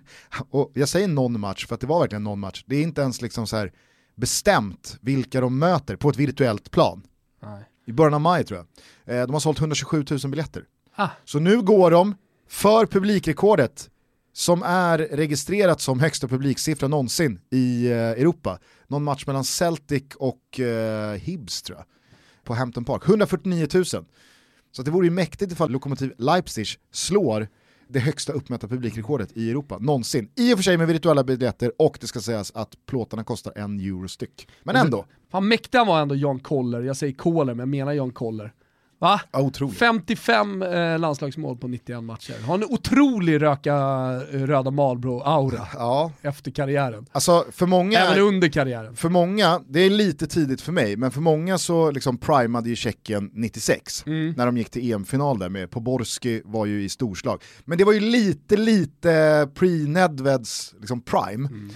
[SPEAKER 1] och jag säger någon match för att det var verkligen någon match, det är inte ens liksom så här bestämt vilka de möter på ett virtuellt plan.
[SPEAKER 2] Nej.
[SPEAKER 1] I början av maj tror jag. Eh, de har sålt 127 000 biljetter.
[SPEAKER 2] Ah,
[SPEAKER 1] Så nu går de för publikrekordet som är registrerat som högsta publiksiffra någonsin i eh, Europa. Någon match mellan Celtic och eh, Hibs tror jag, på Hampton Park. 149 000. Så det vore ju mäktigt ifall Lokomotiv Leipzig slår det högsta uppmätta publikrekordet i Europa någonsin. I och för sig med virtuella biljetter och det ska sägas att plåtarna kostar en euro styck. Men ändå,
[SPEAKER 2] fan mäktig han var ändå Jan Koller. Jag säger Kohler men jag menar Jan Koller. Va?
[SPEAKER 1] ja, otroligt.
[SPEAKER 2] 55 eh, landslagsmål på 91 matcher. Har en otrolig röka eh, röda Marlboro-aura
[SPEAKER 1] Ja,
[SPEAKER 2] efter karriären.
[SPEAKER 1] alltså för många...
[SPEAKER 2] Även under karriären.
[SPEAKER 1] För många, det är lite tidigt för mig, men för många så liksom primade ju Tjeckien 96
[SPEAKER 2] Mm.
[SPEAKER 1] när de gick till EM-final där med Poborski var ju i storslag. Men det var ju lite, lite pre-Nedveds liksom prime.
[SPEAKER 2] Mm.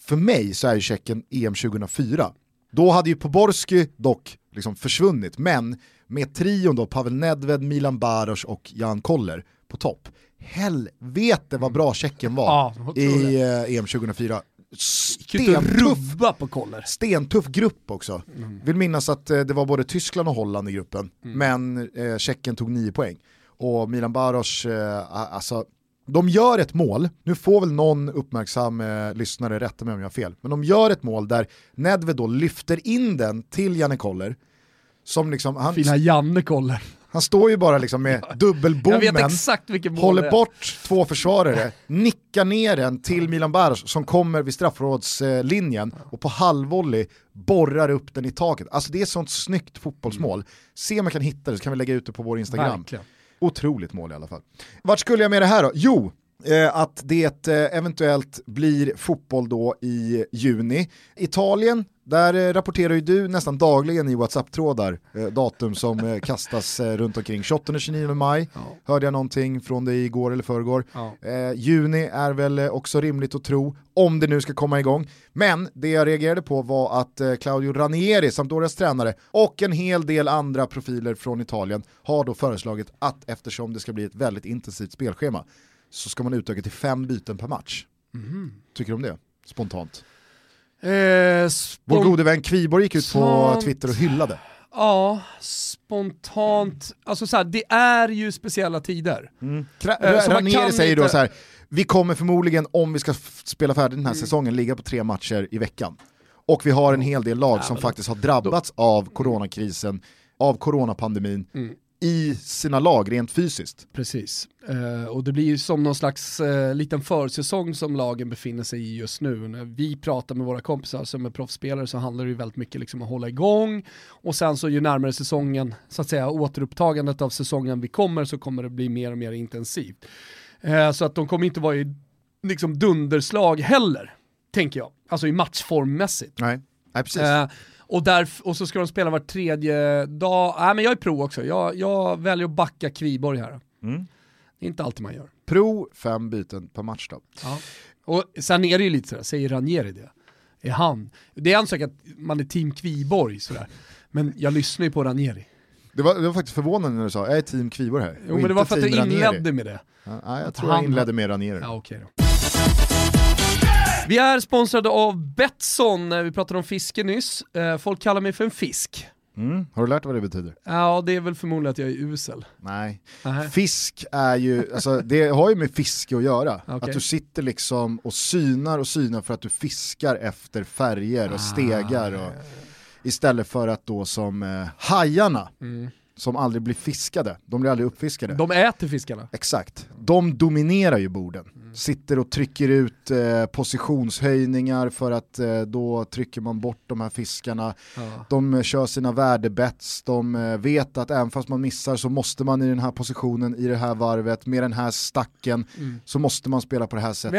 [SPEAKER 1] För mig så är ju Tjeckien EM 2004. Då hade ju Poborski dock liksom försvunnit, men med trion då, Pavel Nedved, Milan Baros och Jan Koller på topp. Helvete vad bra Tjeckien var
[SPEAKER 2] Ja,
[SPEAKER 1] i eh, EM 2004.
[SPEAKER 2] Gick inte att
[SPEAKER 1] Stentuff
[SPEAKER 2] på Koller.
[SPEAKER 1] stentuff grupp också.
[SPEAKER 2] Mm.
[SPEAKER 1] Vill minnas att eh, det var både Tyskland och Holland i gruppen, men eh, Tjeckien tog nio poäng. Och Milan Baros, eh, alltså, de gör ett mål, nu får väl någon uppmärksam eh, lyssnare rätta mig om jag har fel, men de gör ett mål där Nedved då lyfter in den till Janne Koller, som liksom, han,
[SPEAKER 2] Fina Janne Koller.
[SPEAKER 1] han står ju bara liksom med dubbelbommen, håller bort två försvarare, nickar ner den till Milan Baros som kommer vid straffrådslinjen och på halvvolley borrar upp den i taket. Alltså det är sånt snyggt fotbollsmål. Se om jag kan hitta det så kan vi lägga ut det på vår Instagram.
[SPEAKER 2] Verkligen.
[SPEAKER 1] Otroligt mål i alla fall. Vart skulle jag med det här då? Jo, eh, att det eh, eventuellt blir fotboll då i juni. Italien, där eh, rapporterar ju du nästan dagligen i WhatsApp-trådar eh, datum som eh, kastas runt omkring. 28-29 maj
[SPEAKER 2] Ja.
[SPEAKER 1] hörde jag någonting från dig igår eller förrgår.
[SPEAKER 2] Ja.
[SPEAKER 1] Eh, juni är väl också rimligt att tro, om det nu ska komma igång. Men det jag reagerade på var att Claudio Ranieri, Sampdorias tränare, och en hel del andra profiler från Italien har då föreslagit att eftersom det ska bli ett väldigt intensivt spelschema så ska man utöka till fem byten per match.
[SPEAKER 2] Mhm.
[SPEAKER 1] Tycker du om det? Spontant.
[SPEAKER 2] Eh,
[SPEAKER 1] Vår gode vän Kviborg gick ut på. Twitter och hyllade.
[SPEAKER 2] Ja, spontant. Alltså så här, det är ju speciella tider.
[SPEAKER 1] Kra-
[SPEAKER 2] Eh, så
[SPEAKER 1] Ranieri säger då
[SPEAKER 2] inte-
[SPEAKER 1] så här, vi kommer förmodligen om vi ska f- spela färdigt den här
[SPEAKER 2] Mm.
[SPEAKER 1] säsongen ligga på tre matcher i veckan. Och vi har en hel del lag som
[SPEAKER 2] men
[SPEAKER 1] faktiskt har drabbats av coronakrisen, av coronapandemin,
[SPEAKER 2] Mm.
[SPEAKER 1] I sina lag rent fysiskt.
[SPEAKER 2] Precis. Eh, och det blir ju som någon slags eh, liten försäsong som lagen befinner sig i just nu. När vi pratar med våra kompisar som är proffsspelare så handlar det ju väldigt mycket liksom om att hålla igång och sen så ju närmare säsongen, så att säga återupptagandet av säsongen vi kommer så kommer det bli mer och mer intensivt. Eh, så att de kommer inte vara i liksom dunderslag heller, tänker jag. Alltså i matchformmässigt.
[SPEAKER 1] Nej, Nej precis.
[SPEAKER 2] Och, där, och så ska de spela var tredje dag. Nej men jag är pro också. Jag, jag väljer att backa Kviborg här.
[SPEAKER 1] Mm.
[SPEAKER 2] Det är inte alltid man gör.
[SPEAKER 1] Pro fem byten per match då.
[SPEAKER 2] Och sen är det ju lite sådär, säger Ranieri det? Är han? Det är en sak att man är team Kviborg sådär. Men jag lyssnar ju på Ranieri.
[SPEAKER 1] Det var, det var faktiskt förvånande när du sa, jag är team Kviborg här.
[SPEAKER 2] Jo men det var för att
[SPEAKER 1] team
[SPEAKER 2] jag
[SPEAKER 1] Ranieri.
[SPEAKER 2] inledde med det.
[SPEAKER 1] Ja, jag tror
[SPEAKER 2] Han
[SPEAKER 1] jag inledde med Ranieri.
[SPEAKER 2] Ja okej då. Vi är sponsrade av Betsson, vi pratade om fiske nyss. Eh, Folk kallar mig för en fisk.
[SPEAKER 1] Mm. Har du lärt dig vad det betyder?
[SPEAKER 2] Ja det är väl förmodligen att jag är usel.
[SPEAKER 1] Nej.
[SPEAKER 2] Nähä.
[SPEAKER 1] Fisk är ju, alltså det har ju med fiske att göra.
[SPEAKER 2] Okej.
[SPEAKER 1] Att du sitter liksom och synar och synar för att du fiskar efter färger och stegar. Och, istället för att då som eh, hajarna,
[SPEAKER 2] Mm.
[SPEAKER 1] som aldrig blir fiskade, de blir aldrig uppfiskade.
[SPEAKER 2] De äter fiskarna.
[SPEAKER 1] Exakt, de dominerar ju borden. Sitter och trycker ut eh, positionshöjningar för att eh, då trycker man bort de här fiskarna.
[SPEAKER 2] Ja.
[SPEAKER 1] De eh, kör sina värdebets, de eh, vet att även fast man missar så måste man i den här positionen, i det här varvet, med den här stacken, så måste man spela på det här sättet.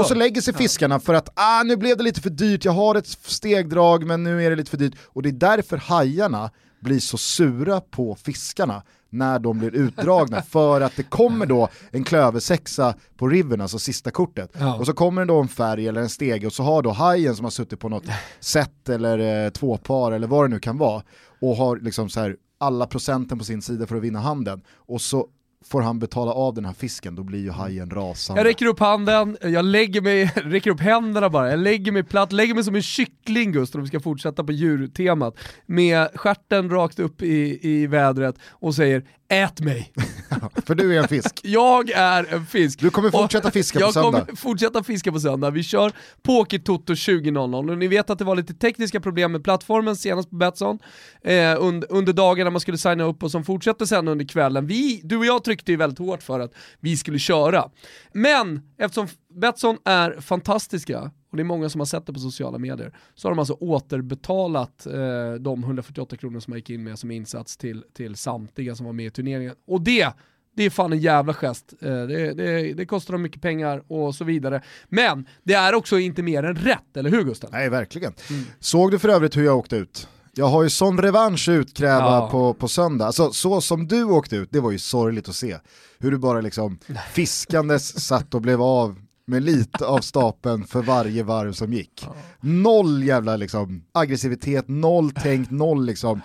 [SPEAKER 1] Och så lägger sig fiskarna för att ah, nu blev det lite för dyrt, jag har ett stegdrag men nu är det lite för dyrt. Och det är därför hajarna blir så sura på fiskarna när de blir utdragna för att det kommer då en klöversexa på riven, alltså sista kortet.
[SPEAKER 2] Ja.
[SPEAKER 1] Och så kommer det då en färg eller en stege och så har då hajen som har suttit på något set eller eh, två par eller vad det nu kan vara och har liksom så här alla procenten på sin sida för att vinna handen och så får han betala av den här fisken, då blir ju hajen rasande.
[SPEAKER 2] Jag räcker upp handen, jag lägger mig, räcker upp händerna bara, jag lägger mig platt, lägger mig som en kyckling Gustav, om vi ska fortsätta på djurtemat, med stjärten rakt upp i, i vädret och säger ät mig.
[SPEAKER 1] För du är en fisk.
[SPEAKER 2] Jag är en fisk.
[SPEAKER 1] Du kommer fortsätta fiska på
[SPEAKER 2] jag
[SPEAKER 1] söndag.
[SPEAKER 2] kommer fortsätta fiska på söndag. Vi kör Poker Toto 20.00 och ni vet att det var lite tekniska problem med plattformen senast på Betsson eh, under, under dagen när man skulle signa upp och som fortsätter sen under kvällen. Vi, du och jag tryckte ju väldigt hårt för att vi skulle köra. Men eftersom Betsson är fantastiska och det är många som har sett det på sociala medier, så har de alltså återbetalat eh, de 148 kronor som jag gick in med som insats till, till samtliga som var med i turneringen. Och det, det är fan en jävla gest. Eh, det, det, det kostar dem mycket pengar och så vidare. Men det är också inte mer än rätt, eller hur Gustav?
[SPEAKER 1] Nej, verkligen. Såg du för övrigt hur jag åkte ut? Jag har ju sån revansch att utkräva
[SPEAKER 2] Ja.
[SPEAKER 1] på, på söndag. Alltså, så som du åkte ut, det var ju sorgligt att se. Hur du bara liksom fiskandes satt och blev av med lite av stapeln för varje varv som gick. Noll jävla liksom, aggressivitet, noll tänkt, noll liksom.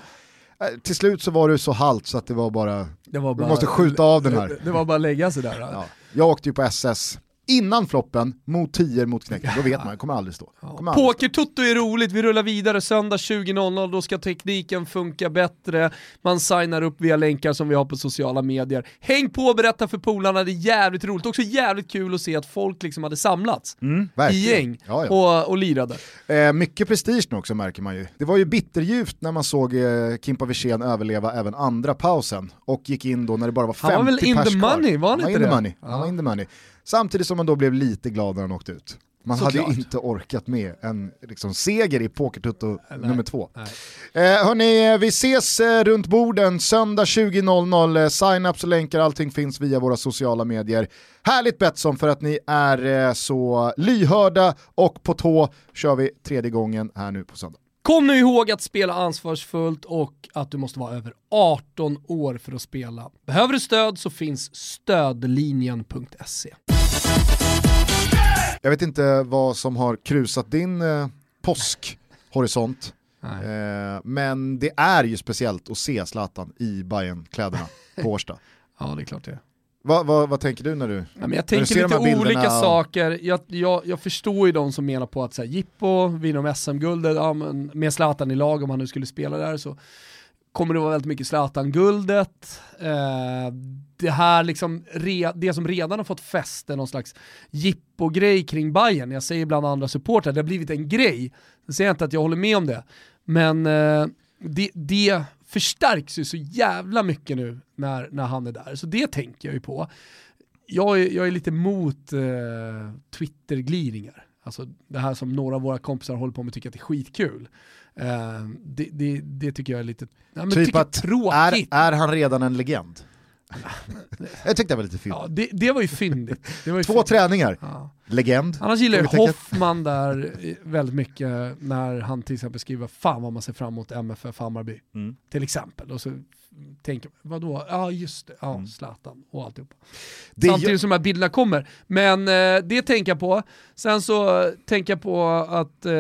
[SPEAKER 1] Eh, Till slut så var du så halt så att det var bara,
[SPEAKER 2] Det var
[SPEAKER 1] vi måste skjuta av den här.
[SPEAKER 2] Det, det var bara att lägga sig där.
[SPEAKER 1] Ja. Jag åkte ju på SS innan floppen mot 10 mot knäcken, då vet man, kommer aldrig stå. Kommer.
[SPEAKER 2] Poker-tutto är roligt, vi rullar vidare söndag 20.00, då ska tekniken funka bättre, man signar upp via länkar som vi har på sociala medier. Häng på och berätta för polarna, det är jävligt roligt. Också jävligt kul att se att folk liksom hade samlats
[SPEAKER 1] Mm,
[SPEAKER 2] i gäng
[SPEAKER 1] Ja, ja.
[SPEAKER 2] Och, och lirade.
[SPEAKER 1] Eh, mycket prestige nu också märker man ju. Det var ju bitterljuvt när man såg eh, Kimpa Wirsén överleva även andra pausen och gick in då när det bara var 50
[SPEAKER 2] Han var väl in
[SPEAKER 1] pers
[SPEAKER 2] the
[SPEAKER 1] kvar.
[SPEAKER 2] money, var han
[SPEAKER 1] han
[SPEAKER 2] inte
[SPEAKER 1] in the
[SPEAKER 2] det?
[SPEAKER 1] money. Han var in the money. Samtidigt som man då blev lite glad när han åkte ut. Man hade
[SPEAKER 2] Såklart.
[SPEAKER 1] ju inte orkat med en liksom, seger i Pokertutto nummer två.
[SPEAKER 2] Nej.
[SPEAKER 1] Eh, hörni, vi ses eh, runt borden söndag 20.00. Eh, Sign-ups och länkar, allting finns via våra sociala medier. Härligt Betsson för att ni är eh, så lyhörda och på tå kör vi tredje gången här nu på söndag.
[SPEAKER 2] Kom nu ihåg att spela ansvarsfullt och att du måste vara över 18 år för att spela. Behöver du stöd så finns stödlinjen.se.
[SPEAKER 1] Jag vet inte vad som har krusat din eh, påskhorisont, eh, men det är ju speciellt att se Zlatan i bayern kläderna på Årsta.
[SPEAKER 2] Ja, det är klart det är.
[SPEAKER 1] Va, va, vad tänker du när du...
[SPEAKER 2] Ja, men jag
[SPEAKER 1] När du
[SPEAKER 2] tänker
[SPEAKER 1] ser de
[SPEAKER 2] lite olika saker. Jag, jag, jag förstår ju de som menar på att så här, Jippo vinner om SM-guldet, ja, med Zlatan i lag om han nu skulle spela där så kommer det vara väldigt mycket Zlatan-guldet. Eh, det här liksom, re, det som redan har fått fäste, någon slags Jippo-grej kring Bayern. jag säger bland andra supportrar, det har blivit en grej. Jag säger inte att jag håller med om det, men eh, det, det förstärks ju så jävla mycket nu när, när han är där, så det tänker jag ju på jag är, jag är lite mot eh, Twitter-glidningar. Alltså det här som några av våra kompisar håller på med och tycker att det är skitkul. Eh, det, det, det tycker jag är lite men
[SPEAKER 1] Typ att, är,
[SPEAKER 2] tråkigt.
[SPEAKER 1] är han redan en legend? Jag tyckte det var lite fint.
[SPEAKER 2] Ja, det, det var ju fyndigt. Det var ju
[SPEAKER 1] Två
[SPEAKER 2] fyndigt.
[SPEAKER 1] träningar,
[SPEAKER 2] Ja.
[SPEAKER 1] legend.
[SPEAKER 2] Annars gillar jag. Hoffman där väldigt mycket när han till exempel skriver fan vad man ser fram emot MFF Hammarby.
[SPEAKER 1] Mm.
[SPEAKER 2] Till exempel. Och så tänker man, vadå? Ja just det, ja
[SPEAKER 1] Mm.
[SPEAKER 2] Zlatan och alltihopa.
[SPEAKER 1] Det
[SPEAKER 2] Samtidigt
[SPEAKER 1] gör-
[SPEAKER 2] som de här bilderna kommer. Men eh, det tänker jag på. Sen så tänker jag på att eh,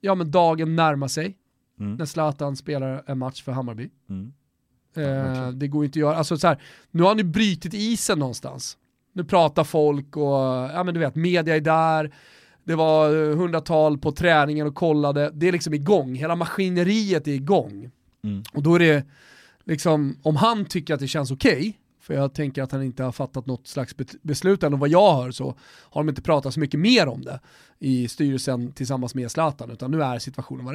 [SPEAKER 2] ja, men dagen närmar sig
[SPEAKER 1] Mm.
[SPEAKER 2] när Zlatan spelar en match för Hammarby.
[SPEAKER 1] Mm.
[SPEAKER 2] Eh, det går inte att göra, alltså så här, nu har han ju brutit isen någonstans. Nu pratar folk och, ja men du vet, media är där, det var eh, hundratal på träningen och kollade, det är liksom igång, hela maskineriet är igång.
[SPEAKER 1] Mm.
[SPEAKER 2] Och då är det liksom, om han tycker att det känns okej, för jag tänker att han inte har fattat något slags beslut än och vad jag hör så har de inte pratat så mycket mer om det i styrelsen tillsammans med Zlatan, utan nu är situationen vad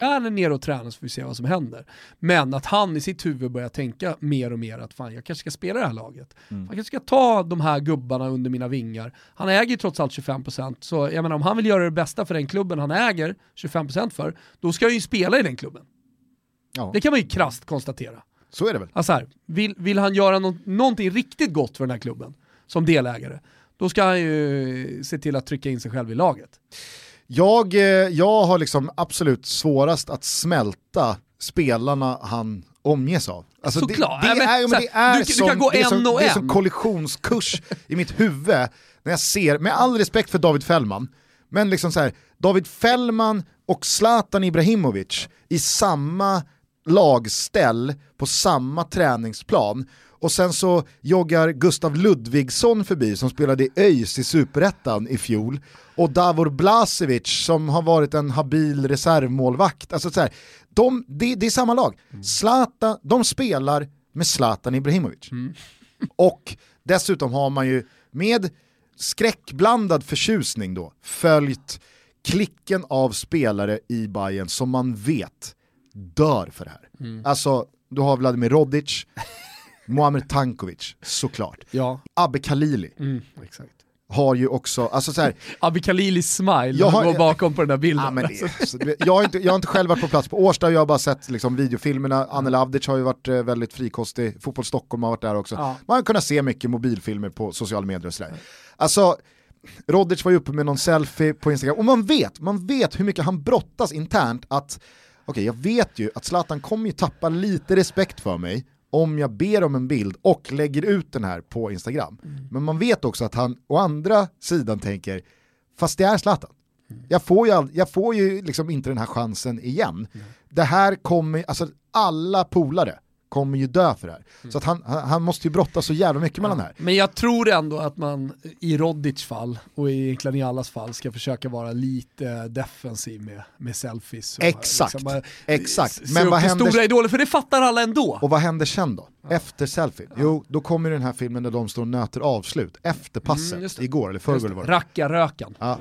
[SPEAKER 2] Han är nere och tränar så får vi se vad som händer. Men att han i sitt huvud börjar tänka mer och mer att fan jag kanske ska spela det här laget. Mm. Jag kanske ska ta de här gubbarna under mina vingar. Han äger ju trots allt 25% så jag menar om han vill göra det bästa för den klubben han äger 25% för, då ska han ju spela i den klubben. Ja. Det kan man ju krasst konstatera.
[SPEAKER 1] Så är det väl.
[SPEAKER 2] Alltså här, vill, vill han göra no någonting riktigt gott för den här klubben som delägare, då ska han ju se till att trycka in sig själv i laget.
[SPEAKER 1] Jag, eh, jag har liksom absolut svårast att smälta spelarna han omges av.
[SPEAKER 2] Alltså Såklart!
[SPEAKER 1] Det, det, är, ja, det är, du, som, du kan gå det är som, en och det är som kollisionskurs i mitt huvud när jag ser, med all respekt för David Fällman, men liksom så här, David Fällman och Zlatan Ibrahimovic i samma lagställ på samma träningsplan och sen så joggar Gustav Ludvigsson förbi som spelade i ÖIS i Superettan i fjol och Davor Blasevic som har varit en habil reservmålvakt. Alltså så här, de, det, det är samma lag. Zlatan, de spelar med Zlatan Ibrahimovic. Mm. och dessutom har man ju med skräckblandad förtjusning då följt klicken av spelare i Bayern som man vet dör för det här. Mm. Alltså, du har Vladimir Rodic, Muamer Tankovic, såklart.
[SPEAKER 2] Ja.
[SPEAKER 1] Abbe Khalili.
[SPEAKER 2] Mm, exakt
[SPEAKER 1] har ju också, alltså så här,
[SPEAKER 2] Abbe Khalilis smile jag har, går bakom på den där bilden. Ja, men det,
[SPEAKER 1] alltså, jag, har inte, jag har inte själv varit på plats på Årsta, jag har bara sett liksom, videofilmerna, Anne Lavdic har ju varit eh, väldigt frikostig, Fotboll Stockholm har varit där också. Ja. Man har kunnat se mycket mobilfilmer på sociala medier och sådär. Alltså, Rodic var ju uppe med någon selfie på Instagram, och man vet, man vet hur mycket han brottas internt att, okej okay, jag vet ju att Zlatan kommer ju tappa lite respekt för mig om jag ber om en bild och lägger ut den här på Instagram. Mm. Men man vet också att han å andra sidan tänker, fast det är Zlatan. Mm. Jag får ju, all, jag får ju liksom inte den här chansen igen. Mm. Det här kommer, alltså alla polare kommer ju dö för det här. Mm. Så att han, han måste ju brottas så jävla mycket ja. mellan det här.
[SPEAKER 2] Men jag tror ändå att man i Rodic fall och egentligen i allas fall ska försöka vara lite defensiv med, med selfies.
[SPEAKER 1] exakt, liksom, exakt.
[SPEAKER 2] Men vad händer... Stora idoler, för det fattar alla ändå.
[SPEAKER 1] Och vad händer sen då? Ja. Efter selfie? Jo, då kommer den här filmen där de står och nöter avslut, efter passet, mm, igår eller förrgår var det.
[SPEAKER 2] Rackarrökan.
[SPEAKER 1] Ja.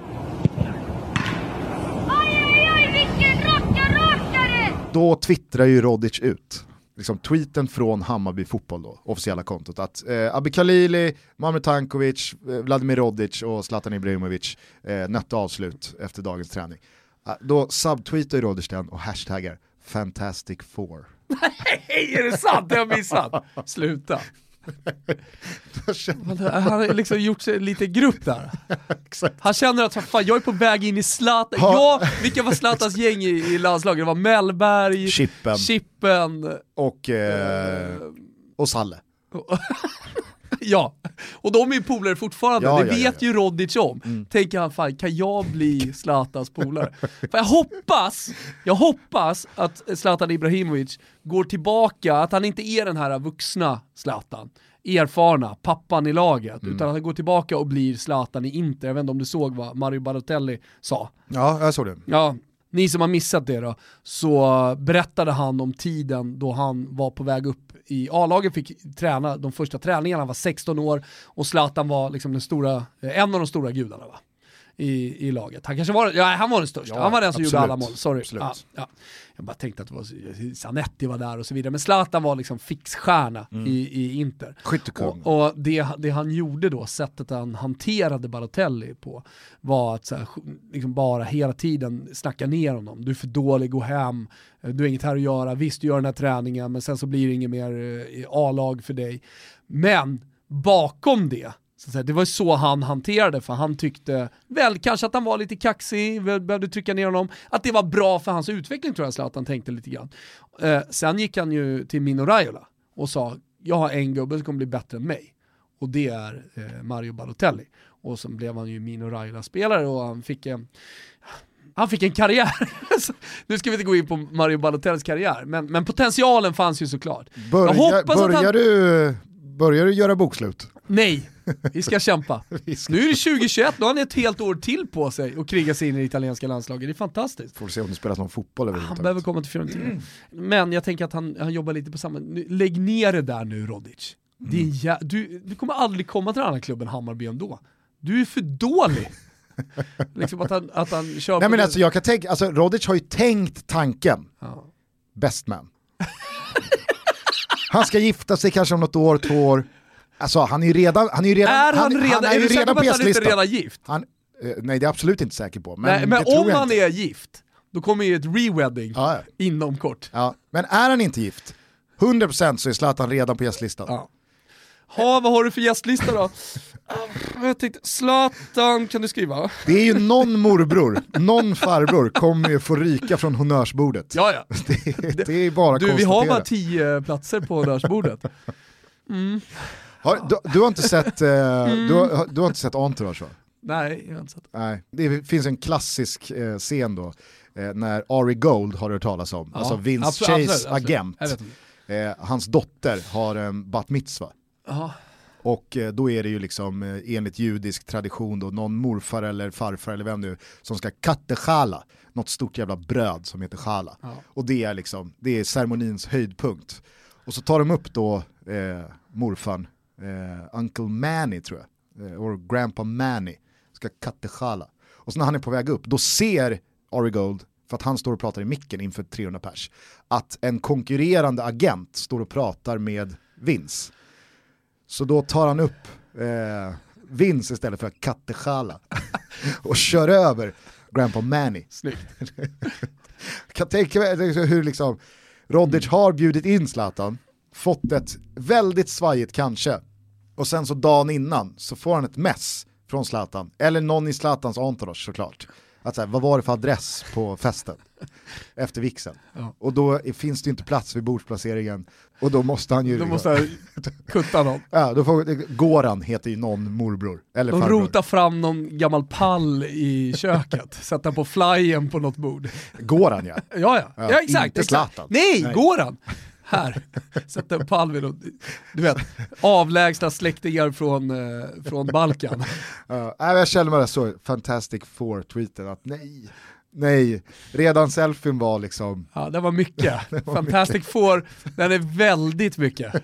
[SPEAKER 1] Då twittrar ju Rodic ut liksom, tweeten från Hammarby Fotboll då, officiella kontot, att eh, Abi Khalili, Mamer Tankovic, eh, Vladimir Rodic och Zlatan Ibrahimovic eh, nötte avslut efter dagens träning. Eh, då subtweetar Rodic den och hashtaggar Fantastic Four.
[SPEAKER 2] Nej, är det sant? Det har jag missat. Sluta. Han har liksom gjort sig lite grupp där. Han känner att fan, jag är på väg in i Zlatan. Ja, vilka var Zlatans gäng i, i landslaget? Det var Mellberg,
[SPEAKER 1] Chippen,
[SPEAKER 2] Chippen
[SPEAKER 1] och, eh, och Salle.
[SPEAKER 2] ja, och de är ju polare fortfarande, ja, det ja, vet ja, ju Rodic om. Mm. Tänker han, fan kan jag bli Zlatans polare? För jag hoppas, jag hoppas att Zlatan Ibrahimovic går tillbaka, att han inte är den här vuxna Zlatan, erfarna, pappan i laget, mm. utan att han går tillbaka och blir Zlatan i Inter. Jag vet inte om du såg vad Mario Balotelli sa?
[SPEAKER 1] Ja, jag såg det.
[SPEAKER 2] Ja, ni som har missat det då, så berättade han om tiden då han var på väg upp i A-laget fick träna de första träningarna, han var 16 år och Zlatan var liksom den stora, eh, en av de stora gudarna. Va? I, i laget. Han kanske var, ja, han var den största,
[SPEAKER 1] Ja,
[SPEAKER 2] han var den som
[SPEAKER 1] absolut.
[SPEAKER 2] gjorde alla mål. Sorry.
[SPEAKER 1] Absolut.
[SPEAKER 2] Ja, ja. Jag bara tänkte att det var Zanetti var där och så vidare, men Zlatan var liksom fixstjärna
[SPEAKER 1] Mm.
[SPEAKER 2] i, i Inter.
[SPEAKER 1] Skyttekung.
[SPEAKER 2] Och, och det, det han gjorde då, sättet han hanterade Balotelli på, var att här, liksom bara hela tiden snacka ner honom. Du är för dålig, gå hem, du har inget här att göra, visst du gör den här träningen men sen så blir det inget mer eh, A-lag för dig. Men bakom det, så det var så han hanterade för han tyckte väl kanske att han var lite kaxig, behövde trycka ner honom, att det var bra för hans utveckling tror jag Zlatan tänkte lite grann. Eh, sen gick han ju till Mino Raiola och sa, jag har en gubbe som kommer bli bättre än mig och det är eh, Mario Balotelli. Och sen blev han ju Mino Raiola-spelare och han fick en, han fick en karriär. Nu ska vi inte gå in på Mario Balotellis karriär, men, men potentialen fanns ju såklart. att
[SPEAKER 1] börjar,
[SPEAKER 2] han...
[SPEAKER 1] du, börjar du göra bokslut?
[SPEAKER 2] Nej, vi ska kämpa.
[SPEAKER 1] Vi ska-
[SPEAKER 2] Nu är det 2021, nu har han ett helt år till på sig att kriga sig in i det italienska landslaget. Det är fantastiskt.
[SPEAKER 1] Får se om det spelas någon fotboll
[SPEAKER 2] Han
[SPEAKER 1] överhuvudtaget.
[SPEAKER 2] behöver komma till Fiorentina. Men jag tänker att han, han jobbar lite på samma... Lägg ner det där nu Rodic.
[SPEAKER 1] Mm.
[SPEAKER 2] jä... du, du kommer aldrig komma till den andra klubben Hammarby ändå. Du är för dålig. liksom att han, att han kör
[SPEAKER 1] Nej men
[SPEAKER 2] det-
[SPEAKER 1] alltså jag kan tänka, alltså Rodic har ju tänkt tanken,
[SPEAKER 2] Ja.
[SPEAKER 1] best man. Han ska gifta sig kanske om något år, två år. Alltså han är ju redan, han är ju redan,
[SPEAKER 2] Är han, redan,
[SPEAKER 1] är
[SPEAKER 2] är
[SPEAKER 1] ju
[SPEAKER 2] du säker
[SPEAKER 1] redan
[SPEAKER 2] på att han inte
[SPEAKER 1] gästlistan.
[SPEAKER 2] redan är gift?
[SPEAKER 1] Han, eh, nej det är jag absolut inte säker på. Men,
[SPEAKER 2] Men, men om han
[SPEAKER 1] inte.
[SPEAKER 2] är gift, då kommer ju ett re-wedding
[SPEAKER 1] Ja, ja.
[SPEAKER 2] inom kort.
[SPEAKER 1] Ja. Men är han inte gift, 100% så är Zlatan redan på gästlistan.
[SPEAKER 2] Ha, vad har du för gästlista då? Ah, Jag tänkte, Zlatan kan du skriva?
[SPEAKER 1] Det är ju någon morbror, någon farbror kommer ju få ryka från honnörsbordet.
[SPEAKER 2] Ja, ja.
[SPEAKER 1] Det, det är bara
[SPEAKER 2] Du, vi har bara tio platser på dörrsbordet.
[SPEAKER 1] Har, du, du, har inte sett, eh,
[SPEAKER 2] Mm.
[SPEAKER 1] du, har, du har inte sett Entourage va?
[SPEAKER 2] Nej, jag har inte sett.
[SPEAKER 1] Nej. Det finns en klassisk eh, scen då, eh, när Ari Gold har du hört talas om,
[SPEAKER 2] Ja,
[SPEAKER 1] alltså Vince
[SPEAKER 2] absolut,
[SPEAKER 1] Chase
[SPEAKER 2] absolut, absolut.
[SPEAKER 1] agent.
[SPEAKER 2] Inte.
[SPEAKER 1] Eh, hans dotter har en bat mitzva.
[SPEAKER 2] Ja.
[SPEAKER 1] Och eh, då är det ju liksom eh, enligt judisk tradition då någon morfar eller farfar eller vem nu som ska kattechala, något stort jävla bröd som heter chala.
[SPEAKER 2] Ja.
[SPEAKER 1] Och det är liksom, det är ceremonins höjdpunkt. Och så tar de upp då eh, morfarn, eh, Uncle Manny tror jag, eh, or Grandpa Manny, ska kattechala. Och så när han är på väg upp, då ser Ari Gold, för att han står och pratar i micken inför 300 pers, att en konkurrerande agent står och pratar med Vince. Så då tar han upp eh, Vince istället för Kattechala och kör över Grandpa Manny.
[SPEAKER 2] Snyggt.
[SPEAKER 1] Kan tänka mig hur liksom Rodic har bjudit in Zlatan, fått ett väldigt svajigt kanske, och sen så dagen innan så får han ett mess från Zlatan, eller någon i Zlatans entourage såklart. Att så här, vad var det för adress på festen? Efter vixen.
[SPEAKER 2] Ja.
[SPEAKER 1] Och då finns det inte plats vid bordsplaceringen och då måste han ju...
[SPEAKER 2] Då måste jag kutta någon.
[SPEAKER 1] Ja, då får, Goran heter ju någon morbror, eller
[SPEAKER 2] De
[SPEAKER 1] farbror.
[SPEAKER 2] rotar fram någon gammal pall i köket, sätter på flyen på något bord.
[SPEAKER 1] Goran ja.
[SPEAKER 2] Ja, ja,
[SPEAKER 1] Ja,
[SPEAKER 2] ja, exakt.
[SPEAKER 1] inte. Zlatan.
[SPEAKER 2] Nej,
[SPEAKER 1] Nej.
[SPEAKER 2] går han? Här, en pall vid något, du vet, avlägsna släktingar från, eh, från Balkan.
[SPEAKER 1] Uh, jag känner mig så Fantastic Four-tweeten att nej, nej, redan selfien var liksom,
[SPEAKER 2] Ja, det var mycket. Fantastic Four, den är väldigt mycket.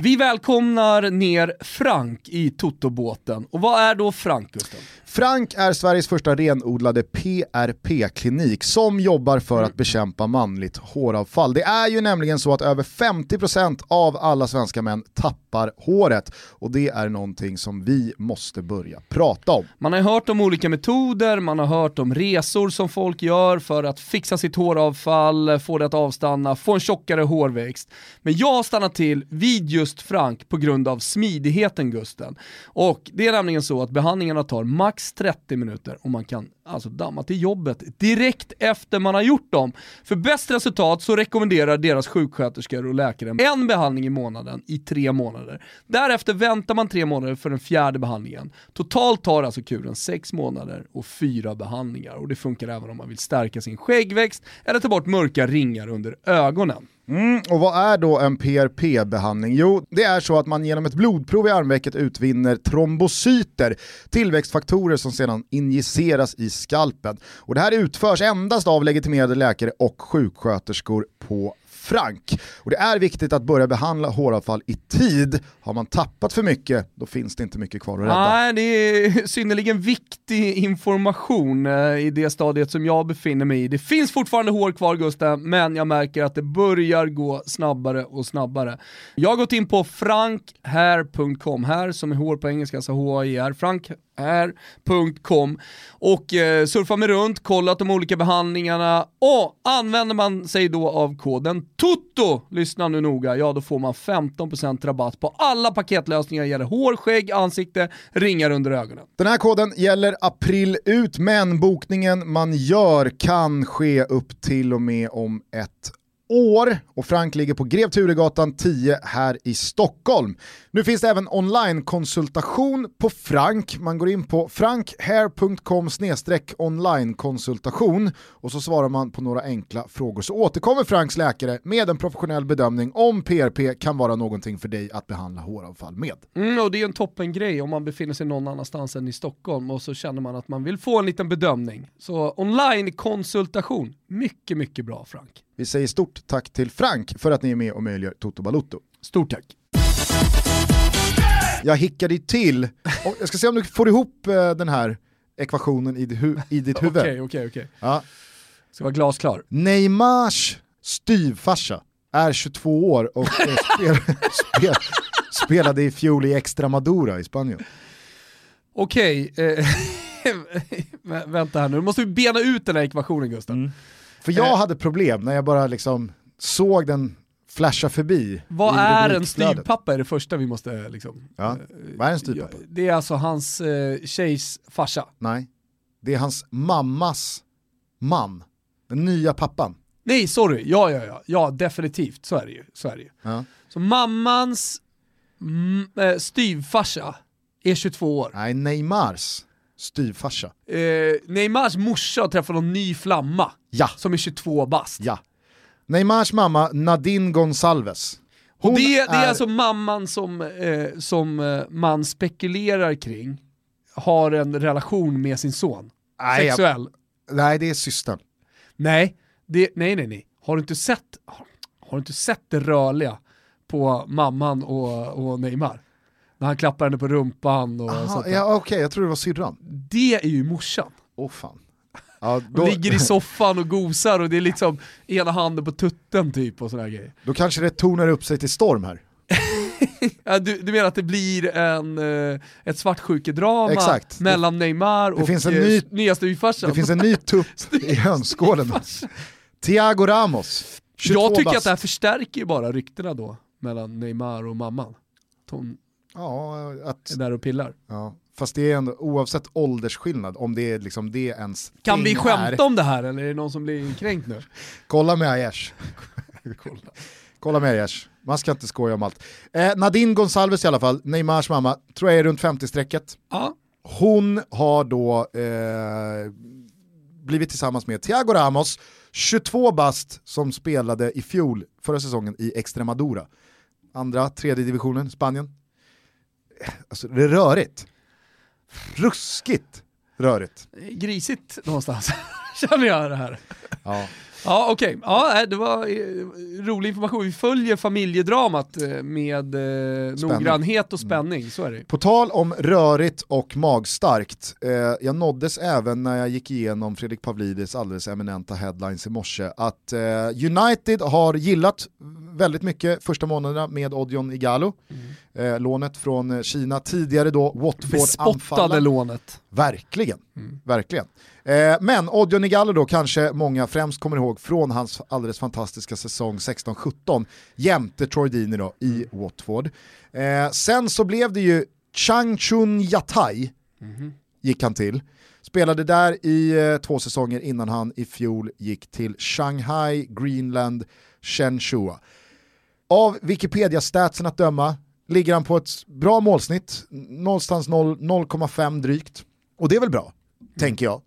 [SPEAKER 2] Vi välkomnar ner Frank i Toto-båten. Och vad är då Frank, Gustav?
[SPEAKER 1] Frank är Sveriges första renodlade PRP-klinik som jobbar för
[SPEAKER 2] Mm.
[SPEAKER 1] att bekämpa manligt håravfall. Det är ju nämligen så att över 50% av alla svenska män tappar håret och det är någonting som vi måste börja prata om.
[SPEAKER 2] Man har hört om olika metoder, man har hört om resor som folk gör för att fixa sitt håravfall, få det att avstanna, få en tjockare hårväxt. Men jag har stannat till vid just Frank på grund av smidigheten Gusten. Och det är nämligen så att behandlingarna tar max 30 minuter och man kan alltså damma till jobbet direkt efter man har gjort dem. För bäst resultat så rekommenderar deras sjuksköterskor och läkare en behandling i månaden i tre månader. Därefter väntar man tre månader för den fjärde behandlingen. Totalt tar alltså kuren sex månader och fyra behandlingar och det funkar även om man vill stärka sin skäggväxt eller ta bort mörka ringar under ögonen.
[SPEAKER 1] Mm, och vad är då en PRP-behandling? Jo, det är så att man genom ett blodprov i armvecket utvinner trombocyter, tillväxtfaktorer som sedan injiceras i skalpen. Och det här utförs endast av legitimerade läkare och sjuksköterskor på Frank. Och det är viktigt att börja behandla håravfall i tid. Har man tappat för mycket, då finns det inte mycket kvar att rädda.
[SPEAKER 2] Nej, det är synnerligen viktig information eh, i det stadiet som jag befinner mig i. Det finns fortfarande hår kvar Gustav, men jag märker att det börjar gå snabbare och snabbare. Jag har gått in på frankhair.com, här som är hår på engelska, alltså H-A-I-R, frankhair.com och eh, surfar mig runt, kollat de olika behandlingarna. Och använder man sig då av koden TOTO, lyssna nu noga, ja då får man 15% rabatt på alla paketlösningar. Gäller hår, skägg, ansikte, ringar under ögonen.
[SPEAKER 1] Den här koden gäller april ut, men bokningen man gör kan ske upp till och med om ett år och Frank ligger på Grev Turegatan 10 här i Stockholm. Nu finns det även online-konsultation på Frank. Man går in på frankhair.com onlinekonsultation och så svarar man på några enkla frågor. Så återkommer Franks läkare med en professionell bedömning om PRP kan vara någonting för dig att behandla håravfall med.
[SPEAKER 2] Mm, och det är en toppengrej om man befinner sig någon annanstans än i Stockholm och så känner man att man vill få en liten bedömning. Så online-konsultation, mycket, mycket bra Frank.
[SPEAKER 1] Vi säger stort tack till Frank för att ni är med och möjliggör Toto Balutto.
[SPEAKER 2] Stort tack.
[SPEAKER 1] Jag hickade till, och jag ska se om du får ihop eh, den här ekvationen i, hu i ditt huvud.
[SPEAKER 2] Okej, okej, okej. Ska vara glasklar.
[SPEAKER 1] Neymars styvfarsa är 22 år och spel, spel, spelade i fjol i Extremadura i Spanien.
[SPEAKER 2] Okej, eh, vä- vänta här nu, nu måste vi bena ut den här ekvationen Gustav.
[SPEAKER 1] För jag
[SPEAKER 2] Eh.
[SPEAKER 1] hade problem när jag bara liksom såg den flasha förbi.
[SPEAKER 2] Vad är en styvpappa är det första vi måste liksom...
[SPEAKER 1] Ja.
[SPEAKER 2] eh,
[SPEAKER 1] Vad är en styvpappa?
[SPEAKER 2] Det är alltså hans eh, tjejs farsa.
[SPEAKER 1] Nej, det är hans mammas man. Den nya pappan.
[SPEAKER 2] Nej, sorry, ja, ja, ja, ja definitivt, så är det ju. Så, är det ju.
[SPEAKER 1] Ja.
[SPEAKER 2] så mammans mm, eh, styvfarsa är 22 år.
[SPEAKER 1] Nej, Neymars styvfarsa.
[SPEAKER 2] Eh, Neymars morsa har träffat någon ny flamma
[SPEAKER 1] Ja,
[SPEAKER 2] som är 22 bast.
[SPEAKER 1] ja. Neymars mamma Nadine Gonçalves.
[SPEAKER 2] Och det, det är alltså mamman som, eh, som eh, man spekulerar kring har en relation med sin son.
[SPEAKER 1] Nej, jag-
[SPEAKER 2] Sexuell.
[SPEAKER 1] Nej, det är systern.
[SPEAKER 2] Nej, det, nej, nej, nej. Har du inte sett, har, du inte sett det rörliga på mamman och, och Neymar? När han klappar henne på rumpan och
[SPEAKER 1] Aha,
[SPEAKER 2] sånt där.
[SPEAKER 1] ja, Okej, jag tror det var syrran.
[SPEAKER 2] Det är ju morsan.
[SPEAKER 1] Åh fan. Ja, då,
[SPEAKER 2] ligger i soffan och gosar och det är liksom ena handen på tutten typ och sådana grejer.
[SPEAKER 1] då kanske det tonar upp sig till storm här.
[SPEAKER 2] Du, du menar att det blir en, eh, ett svartsjukedrama
[SPEAKER 1] Exakt.
[SPEAKER 2] mellan Neymar och
[SPEAKER 1] finns en
[SPEAKER 2] eh,
[SPEAKER 1] ny-
[SPEAKER 2] nya styvfarsan?
[SPEAKER 1] Det finns en ny tupp i hönskålen. Thiago Ramos, 22
[SPEAKER 2] Jag tycker
[SPEAKER 1] bast.
[SPEAKER 2] att det här förstärker ju bara ryktena då mellan Neymar och mamman. Att hon
[SPEAKER 1] Ja, att,
[SPEAKER 2] är där och pillar.
[SPEAKER 1] ja, fast det är ändå oavsett åldersskillnad, om det är liksom det ens
[SPEAKER 2] Kan vi skämta
[SPEAKER 1] är.
[SPEAKER 2] om det här eller är det någon som blir kränkt nu?
[SPEAKER 1] Kolla med Aiesh. Kolla med Aiesh. Man ska inte skoja om allt. Eh, Nadine Gonçalves i alla fall, Neymars mamma, tror jag är runt 50-strecket.
[SPEAKER 2] Ja,
[SPEAKER 1] Hon har då eh, blivit tillsammans med Thiago Ramos, 22 bast, som spelade i fjol, förra säsongen, i Extremadura. Andra, tredje divisionen, Spanien. Eh, Alltså det är rörigt. Ruskigt rörigt.
[SPEAKER 2] grisigt någonstans känner jag det här.
[SPEAKER 1] Ja.
[SPEAKER 2] Ja okej, ja, nej, det var eh, rolig information. Vi följer familjedramat eh, med eh, noggrannhet och spänning, så är det.
[SPEAKER 1] På tal om rörigt och magstarkt, eh, jag nåddes även när jag gick igenom Fredrik Pavlidis alldeles eminenta headlines i morse att eh, United har gillat väldigt mycket första månaderna med Odion Igalo, eh, lånet från eh, Kina, tidigare då
[SPEAKER 2] Bespottade
[SPEAKER 1] Watford-anfallare.
[SPEAKER 2] lånet.
[SPEAKER 1] Verkligen, verkligen. Eh, men Odion Igalo då kanske många främst kommer ihåg från hans alldeles fantastiska säsong 16-17 jämte Troy Deeney då i Watford. Eh, sen så blev det ju Chang Chun Yatai gick han till. Spelade där i eh, två säsonger innan han i fjol gick till Shanghai, Greenland, Shenzhou. Av Wikipedia-statsen att döma ligger han på ett bra målsnitt, någonstans 0 0,5 drygt. Och det är väl bra, tänker jag.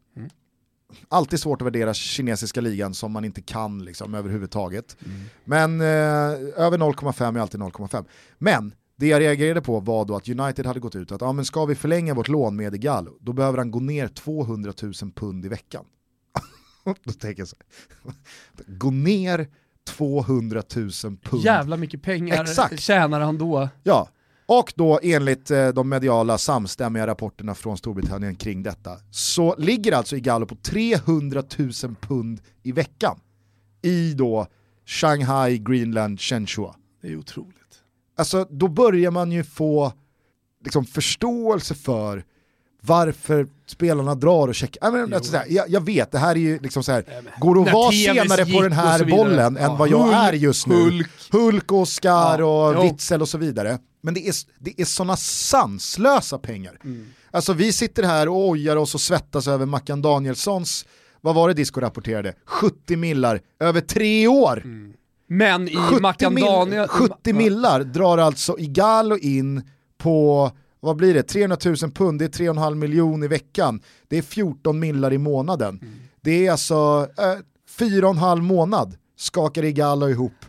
[SPEAKER 1] Alltid svårt att värdera kinesiska ligan som man inte kan liksom, överhuvudtaget. Men eh, över 0,5 är alltid 0,5. Men det jag reagerade på var då att United hade gått ut att ja, men ska vi förlänga vårt lån med Igalo, då behöver han gå ner 200 000 pund i veckan. då tänker jag så gå ner 200 000 pund.
[SPEAKER 2] Jävla mycket pengar
[SPEAKER 1] Exakt.
[SPEAKER 2] tjänar han då.
[SPEAKER 1] Ja, och då enligt eh, de mediala samstämmiga rapporterna från Storbritannien kring detta så ligger alltså Igalo på 300 000 pund i veckan i då Shanghai, Greenland, Shenzhou.
[SPEAKER 2] Det är otroligt.
[SPEAKER 1] Alltså då börjar man ju få liksom, förståelse för varför spelarna drar och checkar. Jag, alltså, såhär, jag, jag vet, det här är ju liksom såhär, går att
[SPEAKER 2] När
[SPEAKER 1] vara senare på den här
[SPEAKER 2] så
[SPEAKER 1] bollen
[SPEAKER 2] Ja,
[SPEAKER 1] än vad jag
[SPEAKER 2] Hulk,
[SPEAKER 1] är just nu.
[SPEAKER 2] Hulk.
[SPEAKER 1] Hulk, Oscar
[SPEAKER 2] Ja,
[SPEAKER 1] och
[SPEAKER 2] jo.
[SPEAKER 1] Witzel och så vidare. Men det är, det är sådana sanslösa pengar.
[SPEAKER 2] Mm.
[SPEAKER 1] Alltså vi sitter här och ojar oss och svettas över Mackan Danielssons, vad var det Disco rapporterade? 70 millar över tre år.
[SPEAKER 2] Men i
[SPEAKER 1] 70,
[SPEAKER 2] Mackan
[SPEAKER 1] mil,
[SPEAKER 2] Daniel...
[SPEAKER 1] 70 millar drar alltså Igalo in på, vad blir det, 300 000 pund, det är 3,5 miljoner i veckan. Det är 14 millar i månaden. Det är alltså eh, 4,5 månad skakar Igalo ihop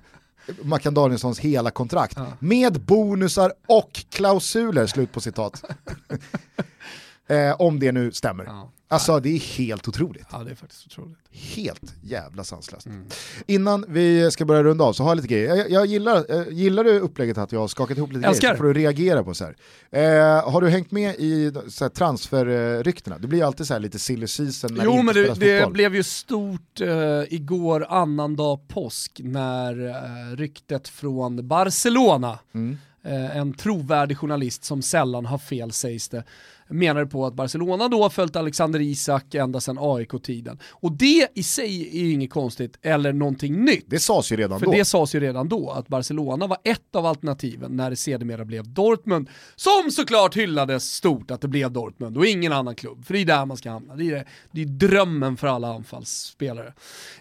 [SPEAKER 1] Mackan Danielssons hela kontrakt. Med bonusar och klausuler, slut på citat. eh, om det nu stämmer.
[SPEAKER 2] Ja.
[SPEAKER 1] Alltså det är helt otroligt.
[SPEAKER 2] Ja, det är faktiskt otroligt.
[SPEAKER 1] Helt jävla sanslöst.
[SPEAKER 2] Mm.
[SPEAKER 1] Innan vi ska börja runda av så har jag lite grejer. Jag, jag gillar, eh, gillar du upplägget att jag har skakat ihop lite
[SPEAKER 2] Älskar.
[SPEAKER 1] grejer så får du reagera på så här. Eh, har du hängt med i så transferryktena? Det blir alltid så här lite silly season när det
[SPEAKER 2] Jo
[SPEAKER 1] inte
[SPEAKER 2] men det, det
[SPEAKER 1] fotboll.
[SPEAKER 2] blev ju stort eh, igår annandag påsk när eh, ryktet från Barcelona,
[SPEAKER 1] Mm.
[SPEAKER 2] eh, en trovärdig journalist som sällan har fel sägs det, menade på att Barcelona då har följt Alexander Isak ända sedan AIK-tiden. Och det i sig är ju inget konstigt eller någonting nytt.
[SPEAKER 1] Det sades ju redan
[SPEAKER 2] För
[SPEAKER 1] då.
[SPEAKER 2] det sades ju redan då, att Barcelona var ett av alternativen när det sedermera blev Dortmund, som såklart hyllades stort att det blev Dortmund och ingen annan klubb, för det är där man ska hamna. Det är, det är drömmen för alla anfallsspelare.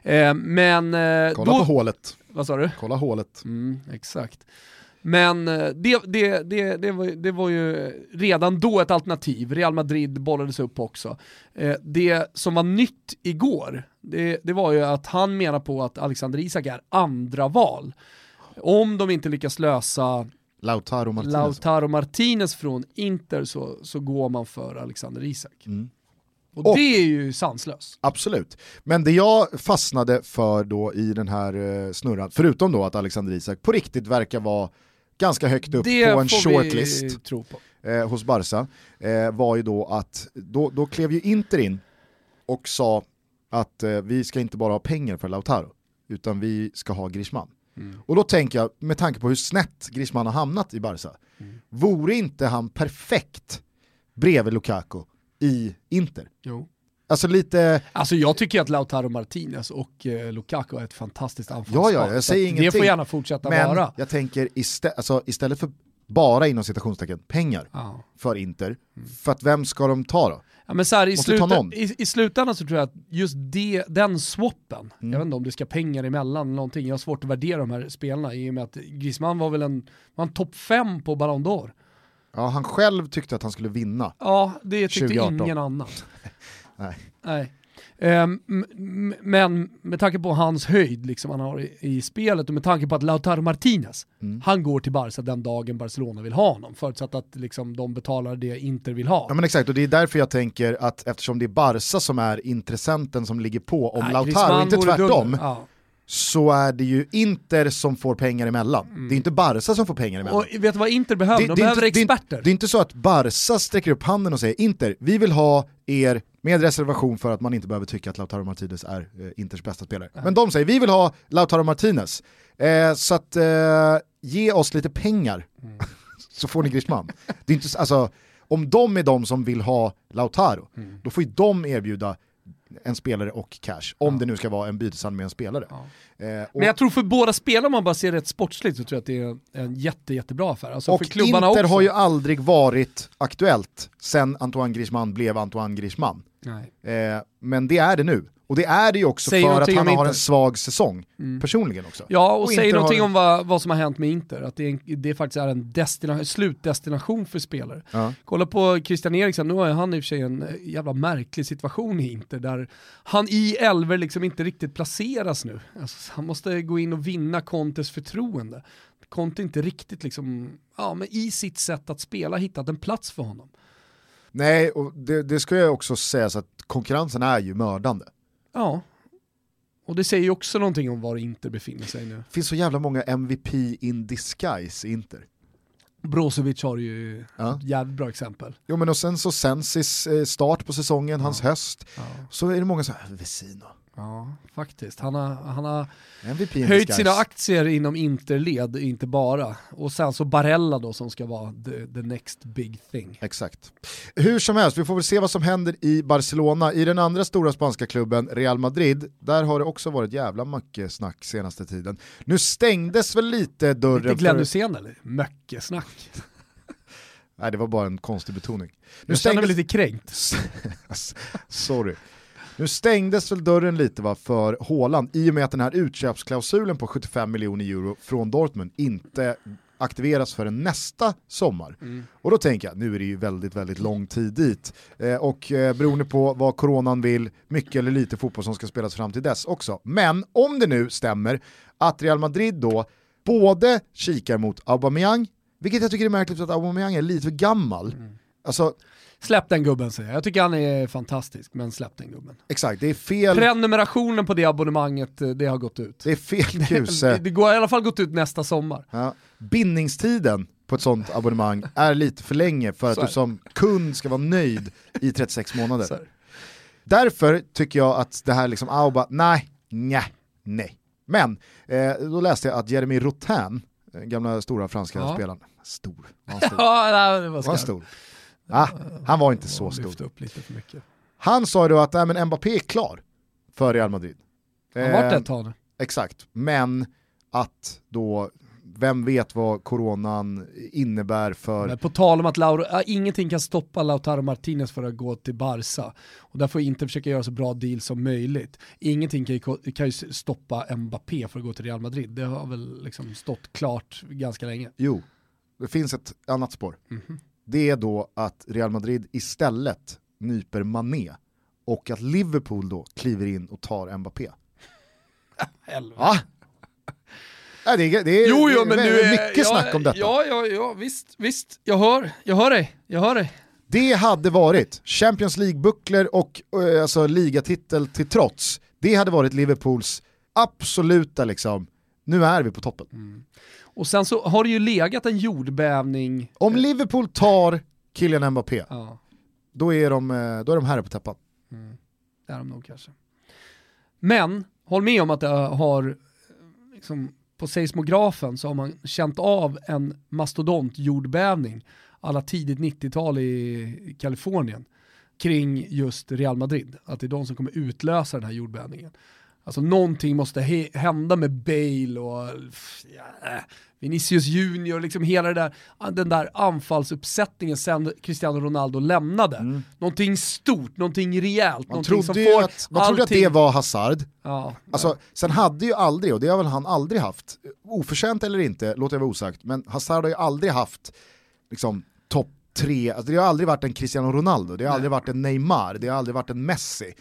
[SPEAKER 2] Eh, men... Eh,
[SPEAKER 1] Kolla
[SPEAKER 2] då,
[SPEAKER 1] på hålet.
[SPEAKER 2] Vad sa du?
[SPEAKER 1] Kolla hålet.
[SPEAKER 2] Mm, exakt. Men eh, det, det, det, det, var, det var ju redan då ett alternativ, Real Madrid bollades upp också. Eh, det som var nytt igår, det, det var ju att han menar på att Alexander Isak är andra val. Om de inte lyckas lösa
[SPEAKER 1] Lautaro Martinez.
[SPEAKER 2] Lautaro Martinez från Inter så, så går man för Alexander Isak.
[SPEAKER 1] Mm.
[SPEAKER 2] Och,
[SPEAKER 1] Och-
[SPEAKER 2] det är ju sanslöst.
[SPEAKER 1] Absolut. Men det jag fastnade för då i den här eh, snurran, förutom då att Alexander Isak på riktigt verkar vara ganska högt upp
[SPEAKER 2] Det
[SPEAKER 1] på en shortlist.
[SPEAKER 2] på.
[SPEAKER 1] eh, hos Barca eh, var ju då att då, då klev ju Inter in och sa att eh, vi ska inte bara ha pengar för Lautaro utan vi ska ha Griezmann. Och då tänker jag, med tanke på hur snett Griezmann har hamnat i Barca, vore inte han perfekt bredvid Lukaku i Inter?
[SPEAKER 2] Jo.
[SPEAKER 1] Alltså lite,
[SPEAKER 2] Alltså jag tycker att Lautaro Martinez och eh, Lukaku är ett fantastiskt anfallspar.
[SPEAKER 1] Ja, ja, jag säger
[SPEAKER 2] att Det
[SPEAKER 1] ingenting.
[SPEAKER 2] får gärna fortsätta
[SPEAKER 1] men
[SPEAKER 2] vara.
[SPEAKER 1] jag tänker istä alltså, istället för bara inom citationstecken pengar
[SPEAKER 2] Ja.
[SPEAKER 1] för Inter, för att vem ska de ta då?
[SPEAKER 2] Ja, men så här, i, sluta, i, I slutändan så tror jag att just det, den swappen,
[SPEAKER 1] Mm.
[SPEAKER 2] jag vet inte om det ska pengar emellan eller någonting, jag har svårt att värdera de här spelarna i och med att Griezmann var väl en, var topp fem på Ballon d'Or.
[SPEAKER 1] Ja, han själv tyckte att han skulle vinna.
[SPEAKER 2] Ja, det tyckte
[SPEAKER 1] 2018.
[SPEAKER 2] ingen annan.
[SPEAKER 1] Nej.
[SPEAKER 2] Nej. Ehm, m- m- men med tanke på hans höjd liksom han har i, i spelet och med tanke på att Lautaro Martinez,
[SPEAKER 1] Mm.
[SPEAKER 2] han går till Barca den dagen Barcelona vill ha honom, förutsatt att liksom, de betalar det Inter vill ha.
[SPEAKER 1] Ja men exakt, och det är därför jag tänker att eftersom det är Barca som är intressenten som ligger på om
[SPEAKER 2] Nej,
[SPEAKER 1] Lautaro, inte tvärtom.
[SPEAKER 2] Ja.
[SPEAKER 1] så är det ju Inter som får pengar emellan. Det är inte Barca som får pengar emellan.
[SPEAKER 2] Och vet du vad Inter behöver? de behöver
[SPEAKER 1] inte, det,
[SPEAKER 2] experter.
[SPEAKER 1] det är inte så att Barca sträcker upp handen och säger Inter, vi vill ha er med reservation för att man inte behöver tycka att Lautaro Martinez är eh, Inters bästa spelare. Men de säger, vi vill ha Lautaro Martinez, eh, så att eh, ge oss lite pengar
[SPEAKER 2] Mm.
[SPEAKER 1] så får ni Griezmann. Det är inte, så- alltså, om de är de som vill ha Lautaro,
[SPEAKER 2] Mm.
[SPEAKER 1] då får ju de erbjuda en spelare och cash, om det nu ska vara en byteshandel med en spelare. Eh, och,
[SPEAKER 2] Men jag tror för båda spelarna, om man bara ser rätt sportsligt, så tror jag att det är en jätte, jättebra affär. Alltså
[SPEAKER 1] och
[SPEAKER 2] för
[SPEAKER 1] Inter
[SPEAKER 2] också.
[SPEAKER 1] har ju aldrig varit aktuellt sen Antoine Griezmann blev Antoine Griezmann. Eh, men det är det nu. Och det är det ju också
[SPEAKER 2] Säg
[SPEAKER 1] för att han har
[SPEAKER 2] Inter.
[SPEAKER 1] en svag säsong, personligen också.
[SPEAKER 2] Ja, och, säg
[SPEAKER 1] Inter
[SPEAKER 2] någonting
[SPEAKER 1] har-
[SPEAKER 2] om vad, vad som har hänt med Inter, att det, är en, det faktiskt är en destina, slutdestination för spelare.
[SPEAKER 1] Ja.
[SPEAKER 2] Kolla på Christian Eriksen, nu har han i och för sig en eh, jävla märklig situation i Inter, där han i elver liksom inte riktigt placeras nu. Alltså, han måste gå in och vinna Contes förtroende. Conte inte riktigt liksom, ja men i sitt sätt att spela hittat en plats för honom.
[SPEAKER 1] Nej, och det, det ska jag också säga så att konkurrensen är ju mördande.
[SPEAKER 2] Ja. Och det säger ju också någonting om var Inter befinner sig nu.
[SPEAKER 1] Det finns så jävla många MVP in disguise i Inter.
[SPEAKER 2] Brozovic har ju
[SPEAKER 1] Ja.
[SPEAKER 2] jävligt bra exempel.
[SPEAKER 1] Jo men och sen så Sensis eh, start på säsongen, hans höst,
[SPEAKER 2] Ja.
[SPEAKER 1] så är det många som säger Vesino,
[SPEAKER 2] Ja, faktiskt. Han har, han har höjt sina aktier inom Interled, inte bara. Och sen så Barella då som ska vara the, the next big thing.
[SPEAKER 1] Exakt. Hur som helst, vi får väl se vad som händer i Barcelona. I den andra stora spanska klubben, Real Madrid, där har det också varit jävla mycket snack senaste tiden. Nu stängdes väl lite dörren
[SPEAKER 2] Lite Glenn
[SPEAKER 1] för...
[SPEAKER 2] Hysén eller? Möckesnack.
[SPEAKER 1] Nej, det var bara en konstig betoning. Nu
[SPEAKER 2] Jag känner mig
[SPEAKER 1] stängdes...
[SPEAKER 2] lite kränkt.
[SPEAKER 1] Sorry. Nu stängdes väl dörren lite va, för Haaland i och med att den här utköpsklausulen på 75 miljoner euro från Dortmund inte aktiveras förrän nästa sommar. Och då tänker jag, nu är det ju väldigt, väldigt lång tid dit. Eh, och eh, beroende på vad coronan vill, mycket eller lite fotboll som ska spelas fram till dess också. Men om det nu stämmer att Real Madrid då både kikar mot Aubameyang, vilket jag tycker är märkligt för att Aubameyang är lite för gammal. Alltså,
[SPEAKER 2] Släpp den gubben säger jag. Jag tycker han är fantastisk, men släpp den gubben.
[SPEAKER 1] exakt, det är fel,
[SPEAKER 2] Prenumerationen på det abonnemanget, eh, det har gått ut.
[SPEAKER 1] det är fel kuse.
[SPEAKER 2] det går i alla fall gått ut nästa sommar.
[SPEAKER 1] Ja. Bindningstiden på ett sånt abonnemang är lite för länge för att du som kund ska vara nöjd i 36 månader. Därför tycker jag att det här liksom Auba, nej, nej, nej. Men eh, då läste jag att Jeremy Rotin, eh, gamla stora franska
[SPEAKER 2] Ja.
[SPEAKER 1] spelaren, stor, var han stor?
[SPEAKER 2] Ja, nej, det var
[SPEAKER 1] stor? Ah, han var inte så stor.
[SPEAKER 2] Upp lite för mycket.
[SPEAKER 1] Han sa ju då att nej, men Mbappé är klar för Real Madrid.
[SPEAKER 2] Han har varit
[SPEAKER 1] Eh,
[SPEAKER 2] ett tag.
[SPEAKER 1] Exakt, men att då, vem vet vad coronan innebär för...
[SPEAKER 2] Men på tal om att Lauro, äh, ingenting kan stoppa Lautaro Martinez för att gå till Barca. Och där får inte försöka göra så bra deal som möjligt. Ingenting kan ju, kan ju stoppa Mbappé för att gå till Real Madrid. Det har väl liksom stått klart ganska länge.
[SPEAKER 1] Jo, det finns ett annat spår.
[SPEAKER 2] Mhm.
[SPEAKER 1] Det är då att Real Madrid istället nyper Mané och att Liverpool då kliver in och tar Mbappé.
[SPEAKER 2] Helvete.
[SPEAKER 1] Ja, det är, det är,
[SPEAKER 2] Jo, jo,
[SPEAKER 1] det är
[SPEAKER 2] men nu är,
[SPEAKER 1] mycket
[SPEAKER 2] ja,
[SPEAKER 1] snack om detta.
[SPEAKER 2] Ja, ja, ja, visst, visst. Jag hör, jag hör dig, jag hör dig.
[SPEAKER 1] Det hade varit Champions League-bucklor och eh, alltså, ligatitel till trots. Det hade varit Liverpools absoluta liksom, nu är vi på toppen.
[SPEAKER 2] Mm. Och sen så har det ju legat en jordbävning.
[SPEAKER 1] Om Liverpool tar Kylian Mbappé,
[SPEAKER 2] Ja,
[SPEAKER 1] då är de, eh, då är de här på täppan.
[SPEAKER 2] det är de nog kanske. Men, håll med om att det har, liksom, på seismografen så har man känt av en mastodontjordbävning alla tidigt 90-tal i Kalifornien kring just Real Madrid. Att det är de som kommer utlösa den här jordbävningen. Alltså någonting måste hända med Bale och ja, Vinicius Junior, liksom hela där, den där anfallsuppsättningen sen Cristiano Ronaldo lämnade. Någonting stort, någonting rejält,
[SPEAKER 1] Man
[SPEAKER 2] någonting som får
[SPEAKER 1] att, man trodde att
[SPEAKER 2] allting-
[SPEAKER 1] det var Hazard,
[SPEAKER 2] Ja,
[SPEAKER 1] Alltså, sen hade ju aldrig, och det har väl han aldrig haft, oförtjänt eller inte, låter jag vara osagt, men Hazard har ju aldrig haft liksom, topp tre, alltså, det har aldrig varit en Cristiano Ronaldo, det har aldrig varit en Neymar, det har aldrig varit en Messi.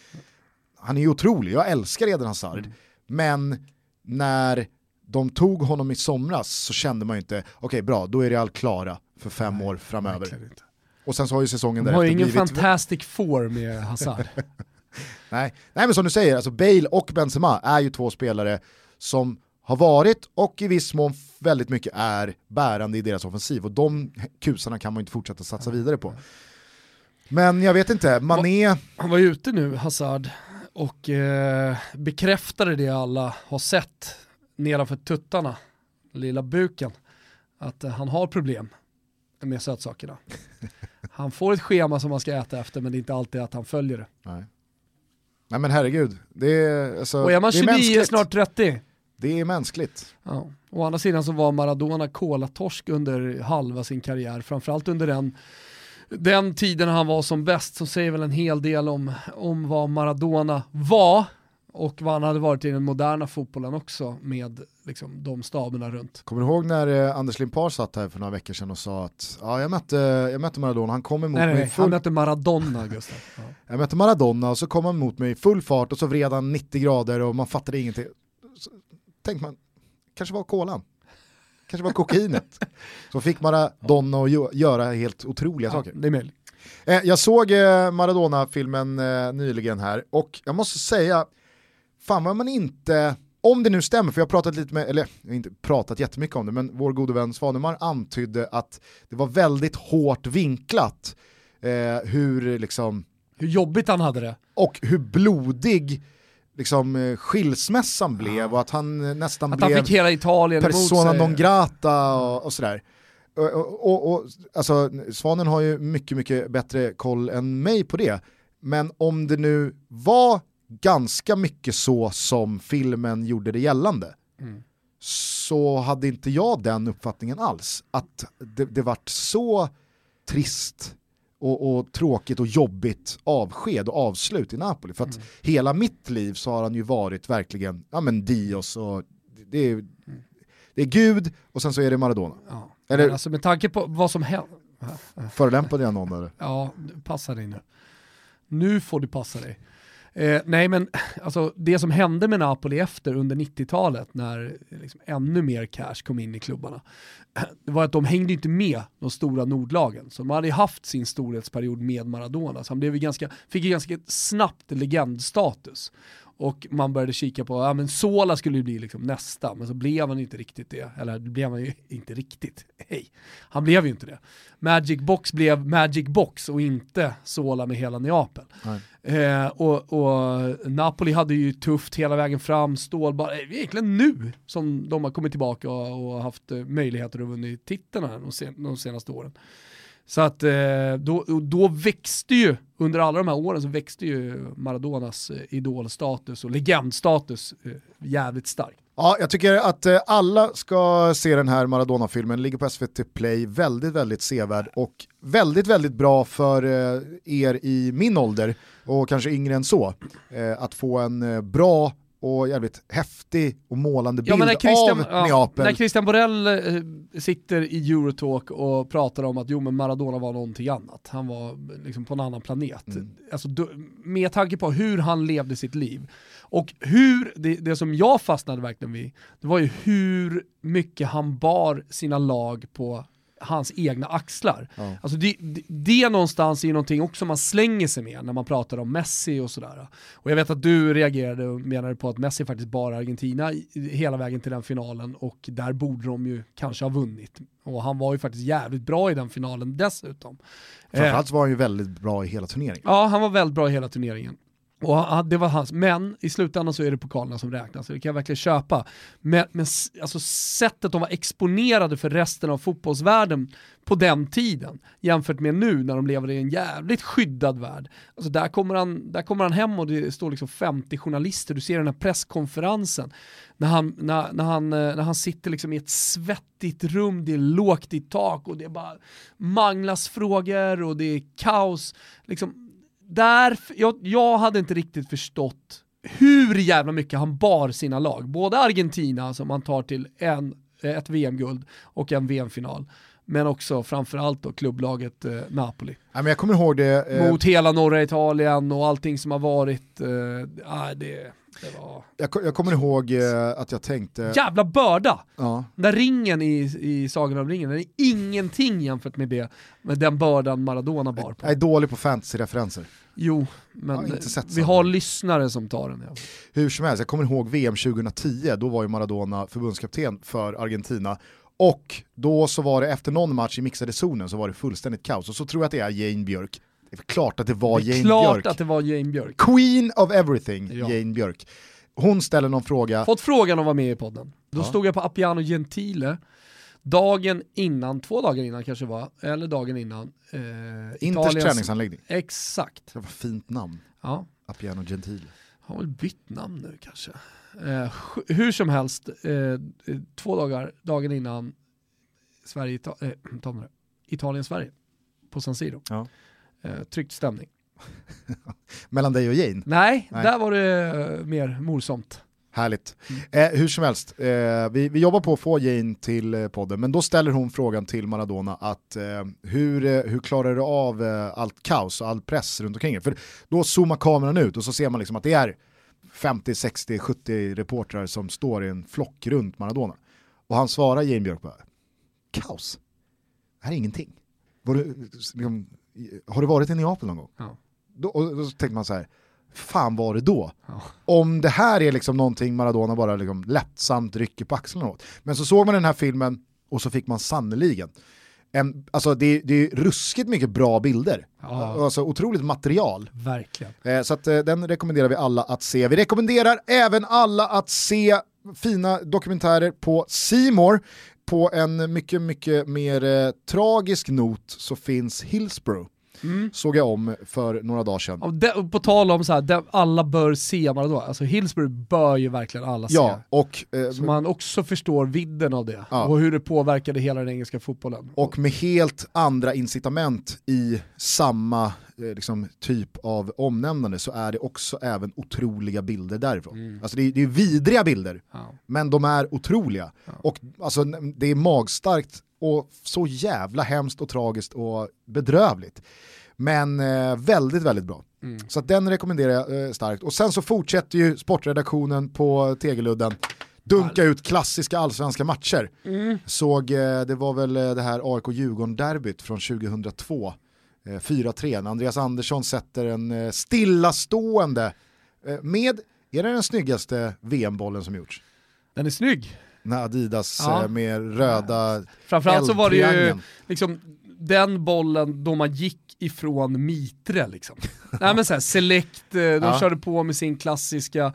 [SPEAKER 1] Han är ju otrolig, jag älskar Eden Hazard,
[SPEAKER 2] Mm.
[SPEAKER 1] men när de tog honom i somras så kände man ju inte, okej bra, då är Real klara för fem år framöver. Och sen så har ju säsongen
[SPEAKER 2] De har ju
[SPEAKER 1] därefter
[SPEAKER 2] ingen
[SPEAKER 1] blivit...
[SPEAKER 2] fantastic four med Hazard.
[SPEAKER 1] Nej. Nej men som du säger, alltså Bale och Benzema är ju två spelare som har varit och i viss mån väldigt mycket är bärande i deras offensiv och de kusarna kan man ju inte fortsätta satsa vidare på. Men jag vet inte, Mané,
[SPEAKER 2] Han var ju ute nu, Hazard, och eh, bekräftade det alla har sett nedanför tuttarna, lilla buken, att eh, han har problem med sötsakerna. Han får ett schema som han ska äta efter men det är inte alltid att han följer det.
[SPEAKER 1] nej. nej men herregud, det är, alltså,
[SPEAKER 2] Och är man
[SPEAKER 1] det är
[SPEAKER 2] 29,
[SPEAKER 1] mänskligt.
[SPEAKER 2] snart 30,
[SPEAKER 1] Det är mänskligt.
[SPEAKER 2] Ja. Å andra sidan så var Maradona kolatorsk under halva sin karriär, framförallt under den, den tiden han var som bäst, så säger väl en hel del om, om vad Maradona var och vad han hade varit i den moderna fotbollen också med liksom, de staberna runt.
[SPEAKER 1] Kommer du ihåg när eh, Anders Limpar satt här för några veckor sedan och sa att ja, jag, mötte, jag mötte Maradona, han kom emot
[SPEAKER 2] Nej,
[SPEAKER 1] mig
[SPEAKER 2] nej.
[SPEAKER 1] full
[SPEAKER 2] han mötte Maradona Gustav. Ja.
[SPEAKER 1] Jag mötte Maradona och så kom han mot mig i full fart och så vred han 90 grader och man fattade ingenting. Så tänkte man, kanske var kolan. Kanske var kokainet. Så fick Maradona att gö- göra helt otroliga
[SPEAKER 2] Ja,
[SPEAKER 1] saker.
[SPEAKER 2] det är möjligt.
[SPEAKER 1] Eh, jag såg eh, Maradona-filmen eh, nyligen här och jag måste säga, fan vad man inte, om det nu stämmer, för jag har pratat lite med, eller inte pratat jättemycket om det, men vår gode vän Svanemar antydde att det var väldigt hårt vinklat eh, hur liksom,
[SPEAKER 2] Hur jobbigt han hade det.
[SPEAKER 1] och hur blodig liksom, eh, skilsmässan blev och att han eh, nästan
[SPEAKER 2] Att
[SPEAKER 1] blev
[SPEAKER 2] han fick hela Italien
[SPEAKER 1] persona non grata och, och sådär. Och, och, och, och, alltså, Svanen har ju mycket, mycket bättre koll än mig på det. Men om det nu var ganska mycket så som filmen gjorde det gällande
[SPEAKER 2] Mm.
[SPEAKER 1] så hade inte jag den uppfattningen alls. Att det, det vart så trist och, och tråkigt och jobbigt avsked och avslut i Napoli. För att
[SPEAKER 2] Mm.
[SPEAKER 1] hela mitt liv så har han ju varit verkligen, ja men Dios och det är, det är Gud och sen så är det Maradona.
[SPEAKER 2] Ja.
[SPEAKER 1] Eller-
[SPEAKER 2] alltså med tanke på vad som hände.
[SPEAKER 1] Förolämpade jag någon eller?
[SPEAKER 2] Ja, passa dig nu. Nu får du passa dig. Eh, nej men alltså, det som hände med Napoli efter under 90-talet när liksom, ännu mer cash kom in i klubbarna, det var att de hängde inte med de stora nordlagen. Så de hade ju haft sin storhetsperiod med Maradona, så han blev ganska, fick ju ganska snabbt legendstatus. Och man började kika på, ja men Sola skulle ju bli liksom nästa, men så blev han inte riktigt det. Eller det blev han ju inte riktigt, hej. Han blev ju inte det. Magic Box blev Magic Box och inte Sola med hela Neapel. Eh, och, och Napoli hade ju tufft hela vägen fram, stålbar, eh, egentligen nu som de har kommit tillbaka och, och haft eh, möjligheter att vinna titeln här de, sen, de senaste åren. Så att eh, då, då växte ju, under alla de här åren så växte ju Maradonas eh, idolstatus och legendstatus eh, jävligt starkt.
[SPEAKER 1] Ja, jag tycker att alla ska se den här Maradona-filmen, ligger på SVT Play, väldigt, väldigt sevärd och väldigt, väldigt bra för er i min ålder och kanske yngre än så, att få en bra och jävligt häftig och målande bild
[SPEAKER 2] men när Christian,
[SPEAKER 1] av
[SPEAKER 2] ja,
[SPEAKER 1] Neapel.
[SPEAKER 2] när Christian Borell eh, sitter i Eurotalk och pratar om att jo men Maradona var någonting annat, han var liksom på en annan planet.
[SPEAKER 1] Mm.
[SPEAKER 2] Alltså, med tanke på hur han levde sitt liv och hur, det, det som jag fastnade verkligen vid, det var ju hur mycket han bar sina lag på hans egna axlar.
[SPEAKER 1] Ja.
[SPEAKER 2] Alltså det, det, det någonstans är någonting också man slänger sig med när man pratar om Messi och sådär. Och jag vet att du reagerade och menade på att Messi faktiskt bar Argentina hela vägen till den finalen och där borde de ju kanske ha vunnit. Och han var ju faktiskt jävligt bra i den finalen dessutom. Eh,
[SPEAKER 1] Framförallt var han ju väldigt bra i hela turneringen.
[SPEAKER 2] Ja, han var väldigt bra i hela turneringen. Och det var hans, men i slutändan så är det pokalerna som räknas, det kan jag verkligen köpa. Men, men alltså sättet de var exponerade för resten av fotbollsvärlden på den tiden, jämfört med nu när de lever i en jävligt skyddad värld. Alltså där kommer han, där kommer han hem och det står liksom 50 journalister, du ser den här presskonferensen, när han, när, när han, eh, när han sitter liksom i ett svettigt rum, det är lågt i tak och det är bara manglas frågor och det är kaos. Liksom, där, jag, jag hade inte riktigt förstått hur jävla mycket han bar sina lag. Både Argentina som han tar till en, ett VM-guld och en VM-final. Men också framförallt då klubblaget eh, Napoli.
[SPEAKER 1] Ja, men jag kommer ihåg det, eh,
[SPEAKER 2] Mot hela norra Italien och allting som har varit. Eh, ah, det var...
[SPEAKER 1] jag, jag kommer ihåg eh, att jag tänkte,
[SPEAKER 2] Jävla börda!
[SPEAKER 1] ja,
[SPEAKER 2] Den där ringen i, i Sagan om ringen, den är ingenting jämfört med det, med den bördan Maradona bar på.
[SPEAKER 1] jag är dålig på fantasy-referenser.
[SPEAKER 2] Jo, men
[SPEAKER 1] sett
[SPEAKER 2] vi har lyssnare som tar den. Ja.
[SPEAKER 1] Hur som helst, jag kommer ihåg VM 2010, då var ju Maradona förbundskapten för Argentina. Och då så var det efter någon match i mixade zonen så var det fullständigt kaos. Och så tror jag att det är Jane Björk. Det är klart att det var
[SPEAKER 2] Det är
[SPEAKER 1] Jane
[SPEAKER 2] klart
[SPEAKER 1] Björk.
[SPEAKER 2] att det var Jane Björk.
[SPEAKER 1] Queen of everything,
[SPEAKER 2] Ja.
[SPEAKER 1] Jane Björk. Hon ställer någon fråga,
[SPEAKER 2] Fått frågan att vara med i podden. Då
[SPEAKER 1] Ja.
[SPEAKER 2] stod jag på Appiano Gentile, dagen innan, två dagar innan kanske var, eller dagen innan. Eh,
[SPEAKER 1] Inters
[SPEAKER 2] Italiens-
[SPEAKER 1] träningsanläggning.
[SPEAKER 2] Exakt.
[SPEAKER 1] Det var fint namn,
[SPEAKER 2] Ja.
[SPEAKER 1] Appiano Gentile.
[SPEAKER 2] Har väl bytt namn nu kanske. Eh, hur som helst, eh, två dagar, dagen innan Sverige, Ita- eh. Italien-Sverige på San Siro.
[SPEAKER 1] Ja.
[SPEAKER 2] Eh, tryckt stämning.
[SPEAKER 1] Mellan dig och Jane,
[SPEAKER 2] Nej,
[SPEAKER 1] Nej.
[SPEAKER 2] där var det eh, mer morsomt.
[SPEAKER 1] härligt.
[SPEAKER 2] Mm.
[SPEAKER 1] Eh, hur som helst, eh, vi, vi jobbar på att få Jane till eh, podden, men då ställer hon frågan till Maradona att eh, hur, eh, hur klarar du av allt kaos och all press runt omkring er? För då zoomar kameran ut och så ser man liksom att det är 50, 60, 70 reportrar som står i en flock runt Maradona. Och han svarar Jane Björk bara, kaos? Det här är ingenting. Var du, liksom, har du varit i Neapel någon gång?
[SPEAKER 2] Ja.
[SPEAKER 1] Då, och då tänkte man så här, fan var det då? Om det här är liksom någonting Maradona bara liksom lättsamt rycker på axlarna åt. Men så såg man den här filmen och så fick man sannoliken en, alltså det, det är ruskigt mycket bra bilder.
[SPEAKER 2] Ja.
[SPEAKER 1] Alltså otroligt material.
[SPEAKER 2] Verkligen.
[SPEAKER 1] Eh, så att, eh, den rekommenderar vi alla att se. Vi rekommenderar även alla att se fina dokumentärer på Simor. På en mycket, mycket mer eh, tragisk not så finns Hillsborough. Såg jag om för några dagar sedan.
[SPEAKER 2] Och de, på tal om så här, de, alla bör se Maradona, alltså Hillsbury bör ju verkligen alla
[SPEAKER 1] Ja,
[SPEAKER 2] se.
[SPEAKER 1] och, eh,
[SPEAKER 2] Så man också förstår vidden av det
[SPEAKER 1] Ja.
[SPEAKER 2] och hur det påverkade hela den engelska fotbollen.
[SPEAKER 1] och med helt andra incitament i samma eh, liksom, typ av omnämnande så är det också även otroliga bilder därifrån. Alltså det är, det är vidriga bilder,
[SPEAKER 2] Ja.
[SPEAKER 1] men de är otroliga. Och alltså, det är magstarkt och så jävla hemskt och tragiskt och bedrövligt. Men eh, väldigt, väldigt bra. Så att den rekommenderar jag eh, starkt. Och sen så fortsätter ju sportredaktionen på Tegeludden dunka ut klassiska allsvenska matcher. Såg, eh, det var väl eh, det här AIK-Djurgården-derbyt från 2002. Eh, 4-3, när Andreas Andersson sätter en eh, stillastående eh, med, är det den snyggaste VM-bollen som gjorts?
[SPEAKER 2] Den är snygg.
[SPEAKER 1] När Adidas
[SPEAKER 2] Ja.
[SPEAKER 1] eh, med röda
[SPEAKER 2] Framförallt så var det ju liksom den bollen då man gick ifrån Mitre liksom. Nej men såhär, Select, eh, de
[SPEAKER 1] Ja.
[SPEAKER 2] körde på med sin klassiska...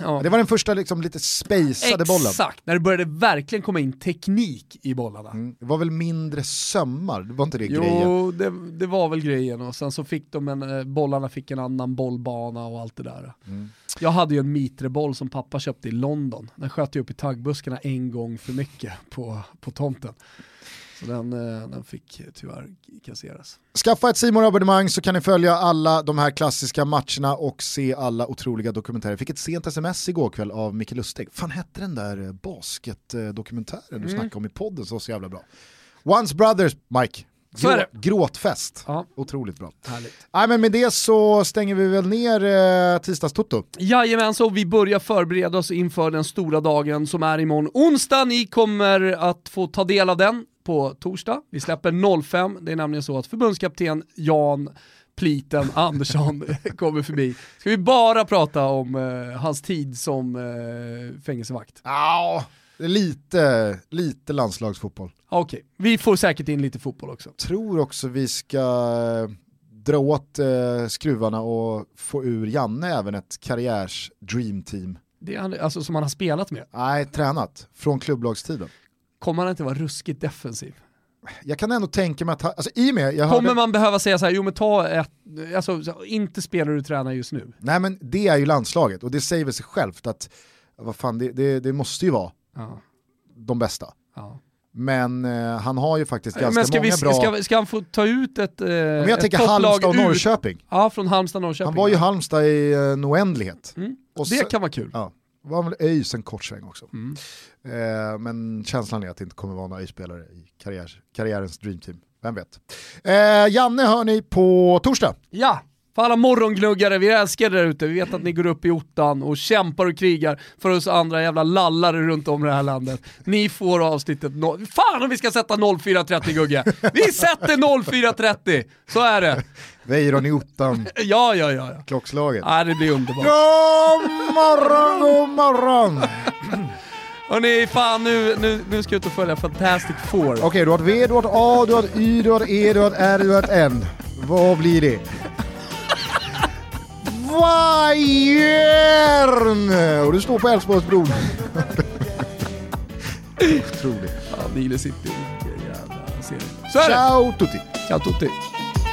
[SPEAKER 2] Ja.
[SPEAKER 1] Det var den första liksom, lite spacade bollen.
[SPEAKER 2] Exakt, när det började verkligen komma in teknik i bollarna.
[SPEAKER 1] Mm, det var väl mindre sömmar, det var inte det grejen?
[SPEAKER 2] Jo, det, det var väl grejen och sen så fick de en, eh, bollarna fick en annan bollbana och allt det där.
[SPEAKER 1] Mm.
[SPEAKER 2] Jag hade ju en Mitre-boll som pappa köpte i London. Den sköt jag upp i taggbuskarna en gång för mycket på, på tomten. Så den, eh, den fick tyvärr kasseras.
[SPEAKER 1] Skaffa ett simor abonnemang så kan ni följa alla de här klassiska matcherna och se alla otroliga dokumentärer. Jag fick ett sent sms igår kväll av Micke Lustig. Fan hette den där eh, basketdokumentären du
[SPEAKER 2] Mm.
[SPEAKER 1] snackade om i podden så så jävla bra. Once Brothers, Mike.
[SPEAKER 2] Det.
[SPEAKER 1] Gråtfest.
[SPEAKER 2] Ja.
[SPEAKER 1] Otroligt bra.
[SPEAKER 2] Härligt.
[SPEAKER 1] Nej, men med det så stänger vi väl ner eh, tisdagstoto.
[SPEAKER 2] Jajamän, så vi börjar förbereda oss inför den stora dagen som är imorgon onsdag. Ni kommer att få ta del av den på torsdag. Vi släpper 05, det är nämligen så att förbundskapten Jan Pliten Andersson kommer förbi. Ska vi bara prata om eh, hans tid som eh, fängelsevakt?
[SPEAKER 1] Ja, lite, lite landslagsfotboll.
[SPEAKER 2] Okej, vi får säkert in lite fotboll också.
[SPEAKER 1] tror också vi ska eh, dra åt eh, skruvarna och få ur Janne även ett karriärs dreamteam.
[SPEAKER 2] Det är alltså som han har spelat med.
[SPEAKER 1] Nej, tränat från klubblagstiden.
[SPEAKER 2] Kommer han inte vara ruskigt defensiv?
[SPEAKER 1] Jag kan ändå tänka mig att, ha- alltså i och med, jag
[SPEAKER 2] Kommer
[SPEAKER 1] hörde,
[SPEAKER 2] man behöva säga så här, jo men ta ett, alltså så- inte spelar du tränar just nu.
[SPEAKER 1] nej men det är ju landslaget och det säger väl sig självt att, vad fan det, det, det måste ju vara
[SPEAKER 2] Ja,
[SPEAKER 1] de bästa.
[SPEAKER 2] ja.
[SPEAKER 1] Men eh, han har ju faktiskt ganska
[SPEAKER 2] Men ska,
[SPEAKER 1] många
[SPEAKER 2] vi,
[SPEAKER 1] bra,
[SPEAKER 2] ska, ska han få ta ut ett, eh,
[SPEAKER 1] men jag tänker Halmstad och Norrköping.
[SPEAKER 2] Ja, från Halmstad Norrköping.
[SPEAKER 1] Han var ju Halmstad i eh, en oändlighet.
[SPEAKER 2] Mm.
[SPEAKER 1] Och
[SPEAKER 2] Det kan vara kul.
[SPEAKER 1] Ja, var väl ÖIS en kort sväng också.
[SPEAKER 2] Mm.
[SPEAKER 1] Eh, men känslan är att det inte kommer vara några ÖIS-spelare i karriär, karriärens dreamteam. Vem vet. Eh, Janne hör ni på torsdag.
[SPEAKER 2] Ja, för alla morgongluggare, vi älskar er där ute. Vi vet att ni går upp i ottan och kämpar och krigar för oss andra jävla lallare runt om i det här landet. Ni får avsnittet no- Fan om vi ska sätta 04.30 Gugge! Vi sätter 04.30! Så är det.
[SPEAKER 1] Weiron i ottan,
[SPEAKER 2] Ja, ja, ja. ja.
[SPEAKER 1] klockslaget.
[SPEAKER 2] ja det blir underbart.
[SPEAKER 1] God morgon, god morgon!
[SPEAKER 2] Hörni, fan nu, nu, nu ska jag ut och följa Fantastic Four.
[SPEAKER 1] Okej, du har ett V, du har ett A, du har ett Y, du har ett E, du har ett R, du har ett N. Vad blir det? Bayern! Och du står på Älvsborgsbron. Otroligt.
[SPEAKER 2] Ja, Nile City, vilken jävla serie. Så är det!
[SPEAKER 1] Ciao tutti!
[SPEAKER 2] Ciao tutti!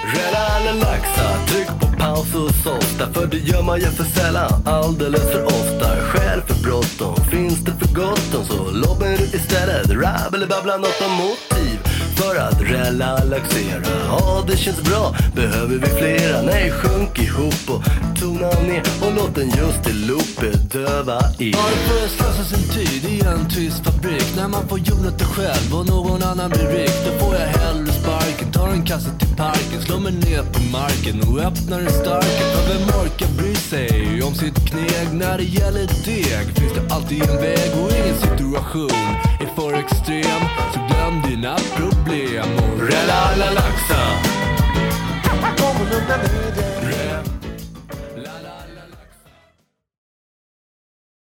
[SPEAKER 4] Rädda eller laxa, tryck på paus och softa För det gör man ju för sällan, alldeles för ofta Skäl för bråttom, finns det för gott om Så låt mig du istället rap eller babbla något om motiv för att relaxera, ja det känns bra Behöver vi flera? Nej, sjunk ihop och tona ner Och låt den just i loopet döva er
[SPEAKER 5] Varför slösa sin tid i en tyst fabrik när man får göra själv och någon annan blir rik? Då får jag hellre sparken, tar en kasse till parken, slår mig ner på marken och öppnar en starken. För vem orkar bry sig om sitt kneg? När det gäller deg finns det alltid en väg och ingen situation är för extrem. Så glöm dina problem problem och
[SPEAKER 4] rädda alla laxar. Kom och lugna ner dig.